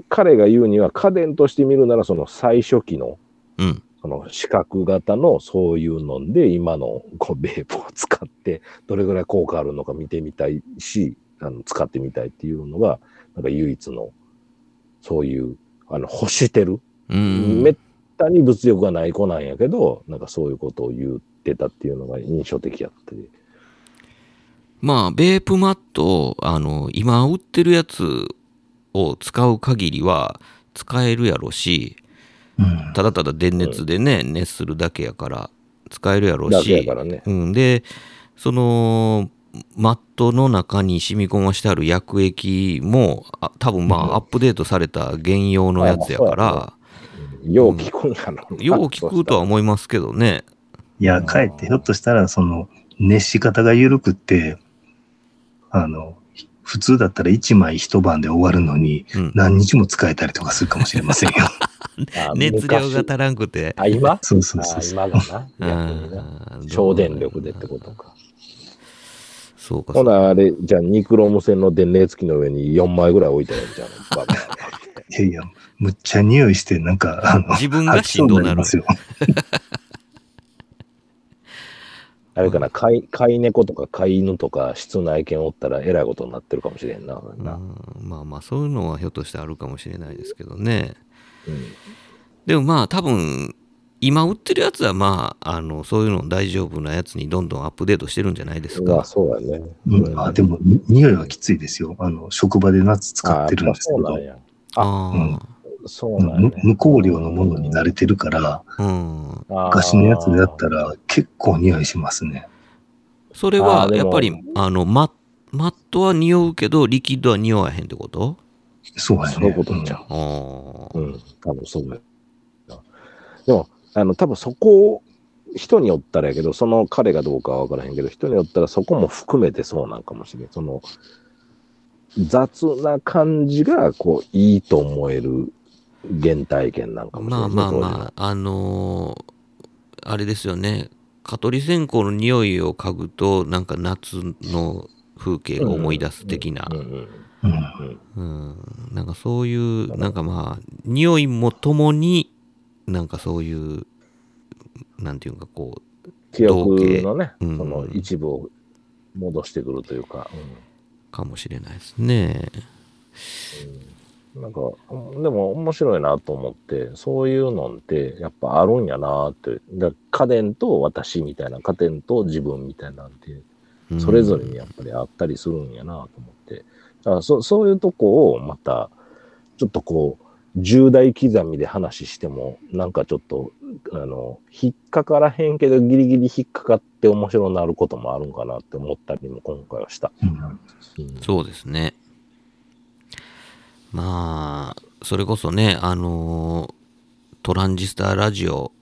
彼が言うには家電として見るならその最初期のうん。その四角型のそういうので今のこうベープを使ってどれぐらい効果あるのか見てみたいしあの使ってみたいっていうのがなんか唯一のそういうあの欲してる、うん。めったに物欲がない子なんやけどなんかそういうことを言ってたっていうのが印象的やって。まあ、ベープマット、あの、今売ってるやつを使う限りは使えるやろし、うん。ただただ電熱でね、熱するだけやから使えるやろうだけやし、からね。うん、で、その、マットの中に染み込ましてある薬液も、あ多分まあ、アップデートされた原用のやつやから、よう聞くんやろな、よう聞くとは思いますけどね。いや、かえってひょっとしたら、その、熱し方が緩くって、あの、普通だったら1枚一晩で終わるのに、うん何日も使えたりとかするかもしれませんよ。あ 熱量が昔足らんくて。あ今？そうそうあそうそう。今がな逆になあー省電力でってことか。そうか。ほな、あれ、じゃあ、ニクロム線の電熱機の上に4枚ぐらい置いてるんじゃん。いやいや、むっちゃ匂いして、なんか、あの、自分がしんどなる。あれかな、飼い飼い猫とか飼い犬とか室内犬おったらえらいことになってるかもしれんな。うな。んまあまあ、そういうのはひょっとしてあるかもしれないですけどね。うんでもまあ、多分、今売ってるやつはまあ、あの、そういうの大丈夫なやつにどんどんアップデートしてるんじゃないですまあ、か。そうやね。うん、あでも、に匂いはきついですよ。あの、職場で夏使ってるんですけどあそうなん、や。あそうなんやむ無香料のものに慣れてるから、あ、うん。昔のやつだったら結構匂いしますね。それはやっぱり、あの、マッマットは匂うけど、リキッドは匂わへんってこと？そうやね。そういうことじゃん。ああ。うん、多分そうだよ。でも、あの、多分そこを、人によったらやけど、その彼がどうかは分からへんけど、人によったらそこも含めてそうなんかもしれん。その、雑な感じが、こう、いいと思える原体験なんかもしれまあない。まあまあ、あのーあれですよね。蚊取り線香の匂いを嗅ぐと、なんか夏の風景を思い出す的なあ。うんうんうん。うん、なんかそういう、なんかまあ、匂いもともに、なんかそういう、なんていうかこう、記憶のね、うん。その一部を戻してくるというか、かもしれないですね。うん。なんか、でも面白いなと思って、そういうのってやっぱあるんやなって、だ家電と私みたいな、家電と自分みたいなんて、うん。それぞれにやっぱりあったりするんやなと思って、だからそそういうとこをまた、ちょっとこう、重大刻みで話しても、なんかちょっと、あの、引っかからへんけど、ギリギリ引っかかって面白くなることもあるんかなって思ったりも今回はした。うんそうですね。まあ、それこそね、あのトランジスタラジオ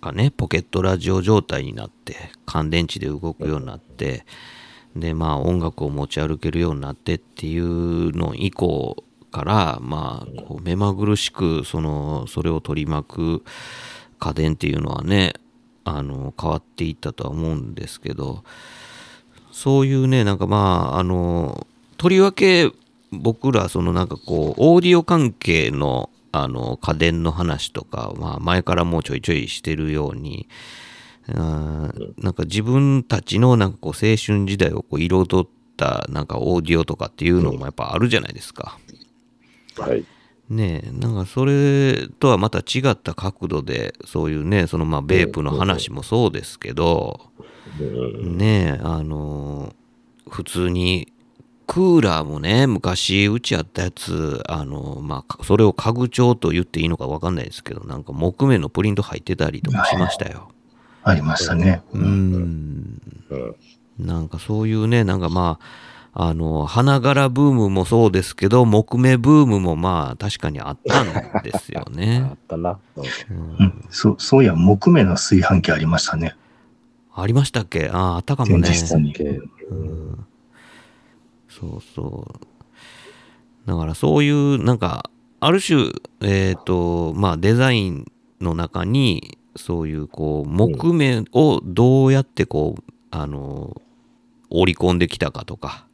がね、ポケットラジオ状態になって、乾電池で動くようになって、で、まあ音楽を持ち歩けるようになってっていうの以降から、まあ、こう目まぐるしく、その、それを取り巻く家電っていうのはね、あの、変わっていったとは思うんですけど、そういうね、なんかまあ、あの、とりわけ僕ら、そのなんかこう、オーディオ関係の、あの、家電の話とか、まあ、前からもうちょいちょいしてるように、あなんか自分たちのなんかこう、青春時代をこう彩った、なんかオーディオとかっていうのもやっぱあるじゃないですか。はい。ねえ、なんかそれとはまた違った角度で、そういうね、そのまあ、ベープの話もそうですけど、うんねえ、あのー普通に、クーラーもね、昔うちあったやつ、あのーまあ、それを家具調と言っていいのか分かんないですけど、なんか木目のプリント入ってたりとかしましたよ。ありましたね。うーん。うんなんかそういうね、なんかまあ、あの、花柄ブームもそうですけど、木目ブームもまあ確かにあったんですよ あねっ。たな。うんうんうん。そう、そういや、木目の炊飯器ありましたね。ありましたっけ？ああ、あったかもね。うんそうそう。だからそういう、なんか、ある種、えっ、と、まあデザインの中に、そういう、こう、木目をどうやってこう、あの、織り込んできたかとか。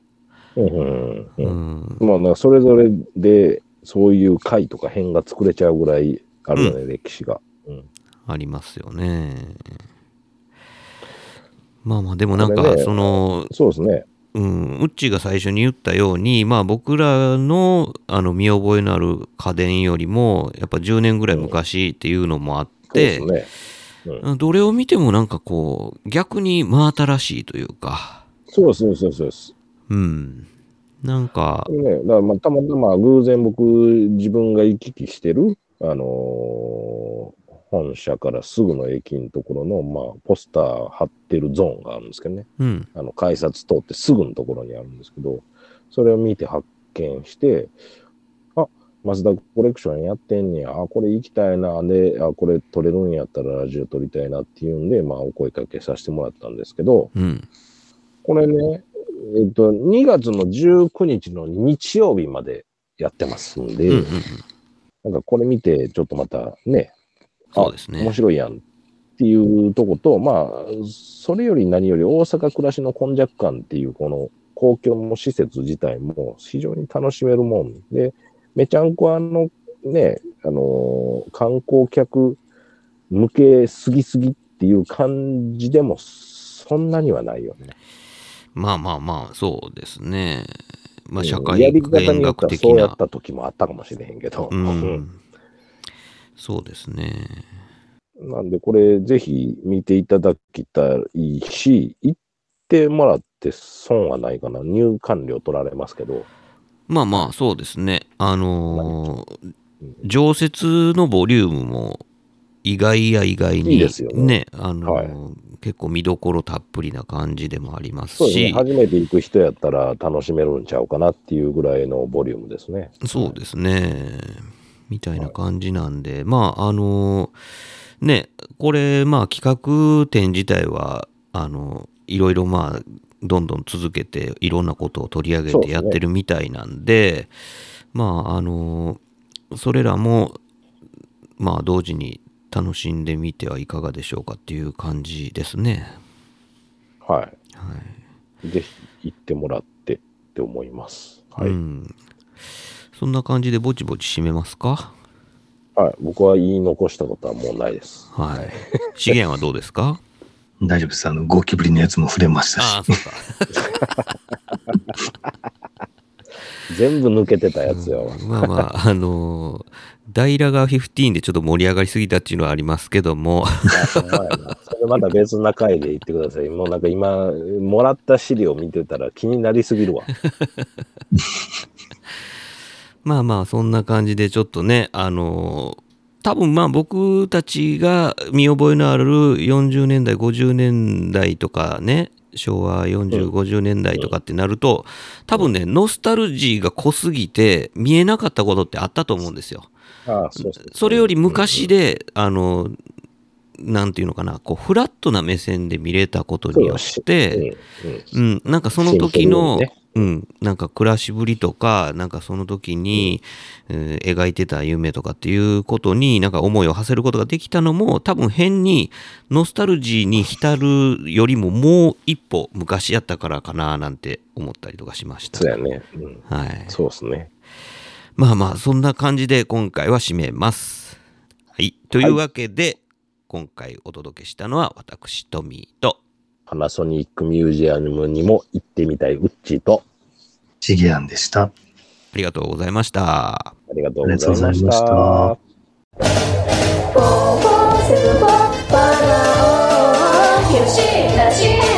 うんうんううんん。まあ、それぞれで、そういう回とか編が作れちゃうぐらいあるよね、歴史が。うん。ありますよね。まあまあ、でもなんか、ねその、そうですね。うん、ウッチーが最初に言ったように、まあ僕らのあの見覚えのある家電よりも、やっぱ10年ぐらい昔っていうのもあっそうでてす、ね。どれを見てもなんかこう、逆に真新しいというか、そうそうです、そうです。うん。なんかね、だからまあたまたま偶然僕、自分が行き来してる、あのー本社からすぐの駅のところの、まあ、ポスター貼ってるゾーンがあるんですけどね。うん、あの、改札通ってすぐのところにあるんですけど、それを見て発見して、あ、マツダコレクションやってんねや、あ、これ行きたいな、で、あ、これ撮れるんやったらラジオ撮りたいなっていうんで、まあ、お声かけさせてもらったんですけど、うん、これね、えっと、2月の19日の日曜日までやってますんで、うん、うん。なんかこれ見て、ちょっとまたね、そうですね面。白いやんっていうとこと、まあ、それより何より大阪暮らしの今昔感っていうこの公共の施設自体も非常に楽しめるもんで、めちゃんこあのね、あのー観光客向けすぎすぎっていう感じでもそんなにはないよね。まあまあまあ、そうですね。まあ、うん社会やり方見によって学的なはそうやっ。た時もあったかもしれへんけど。ううんん。そうですね。なんで、これ、ぜひ見ていただきたいし、行ってもらって損はないかな。入館料取られますけど。まあまあ、そうですね。あのーうん常設のボリュームも意外や意外に、いいですよね。あの、はい。結構見どころたっぷりな感じでもありますそうですね。し、初めて行く人やったら楽しめるんちゃうかなっていうぐらいのボリュームですね。そうですね。みたいな感じなんで、まあ、あの、ね、これ、まあ、企画展自体は、あの、いろいろ、まあ、どんどん続けて、いろんなことを取り上げてやってるみたいなんで、まあ、あの、それらも、まあ、同時に楽しんでみてはいかがでしょうかっていう感じですね。はい。はい。ぜひ行ってもらってって思います。はい。うん。そんな感じでぼちぼち締めますか？はい。僕は言い残したことはもうないです。はい。資源はどうですか？大丈夫です。あの、ゴキブリのやつも触れましたああ、し。そうか。全部抜けてたやつやわ。まあまあ、あのーダイラガー15でちょっと盛り上がりすぎたっていうのはありますけども、それまた別な回で言ってください。もうなんか今、もらった資料見てたら気になりすぎるわ。まあまあ、そんな感じでちょっとね、あのー多分まあ僕たちが見覚えのある40年代、50年代とかね、昭和40、50年代とかってなると、多分ね、ノスタルジーが濃すぎて見えなかったことってあったと思うんですよ。それより昔で、あの、なんていうのかな、こう、フラットな目線で見れたことによって、うんうんうん、なんかその時の、うん、なんか暮らしぶりとか、なんかその時に、えー描いてた夢とかっていうことに、なんか思いを馳せることができたのも、多分変にノスタルジーに浸るよりももう一歩昔やったからかななんて思ったりとかしました。そうやね。うんはい。そうですね。まあまあ、そんな感じで今回は締めます。はい。というわけで、今回お届けしたのは私、トミーと、パナソニックミュージアムにも行ってみたいウッチーと、シゲアンでした。ありがとうございました。ありがとうございましありがとうございまたした。よしなし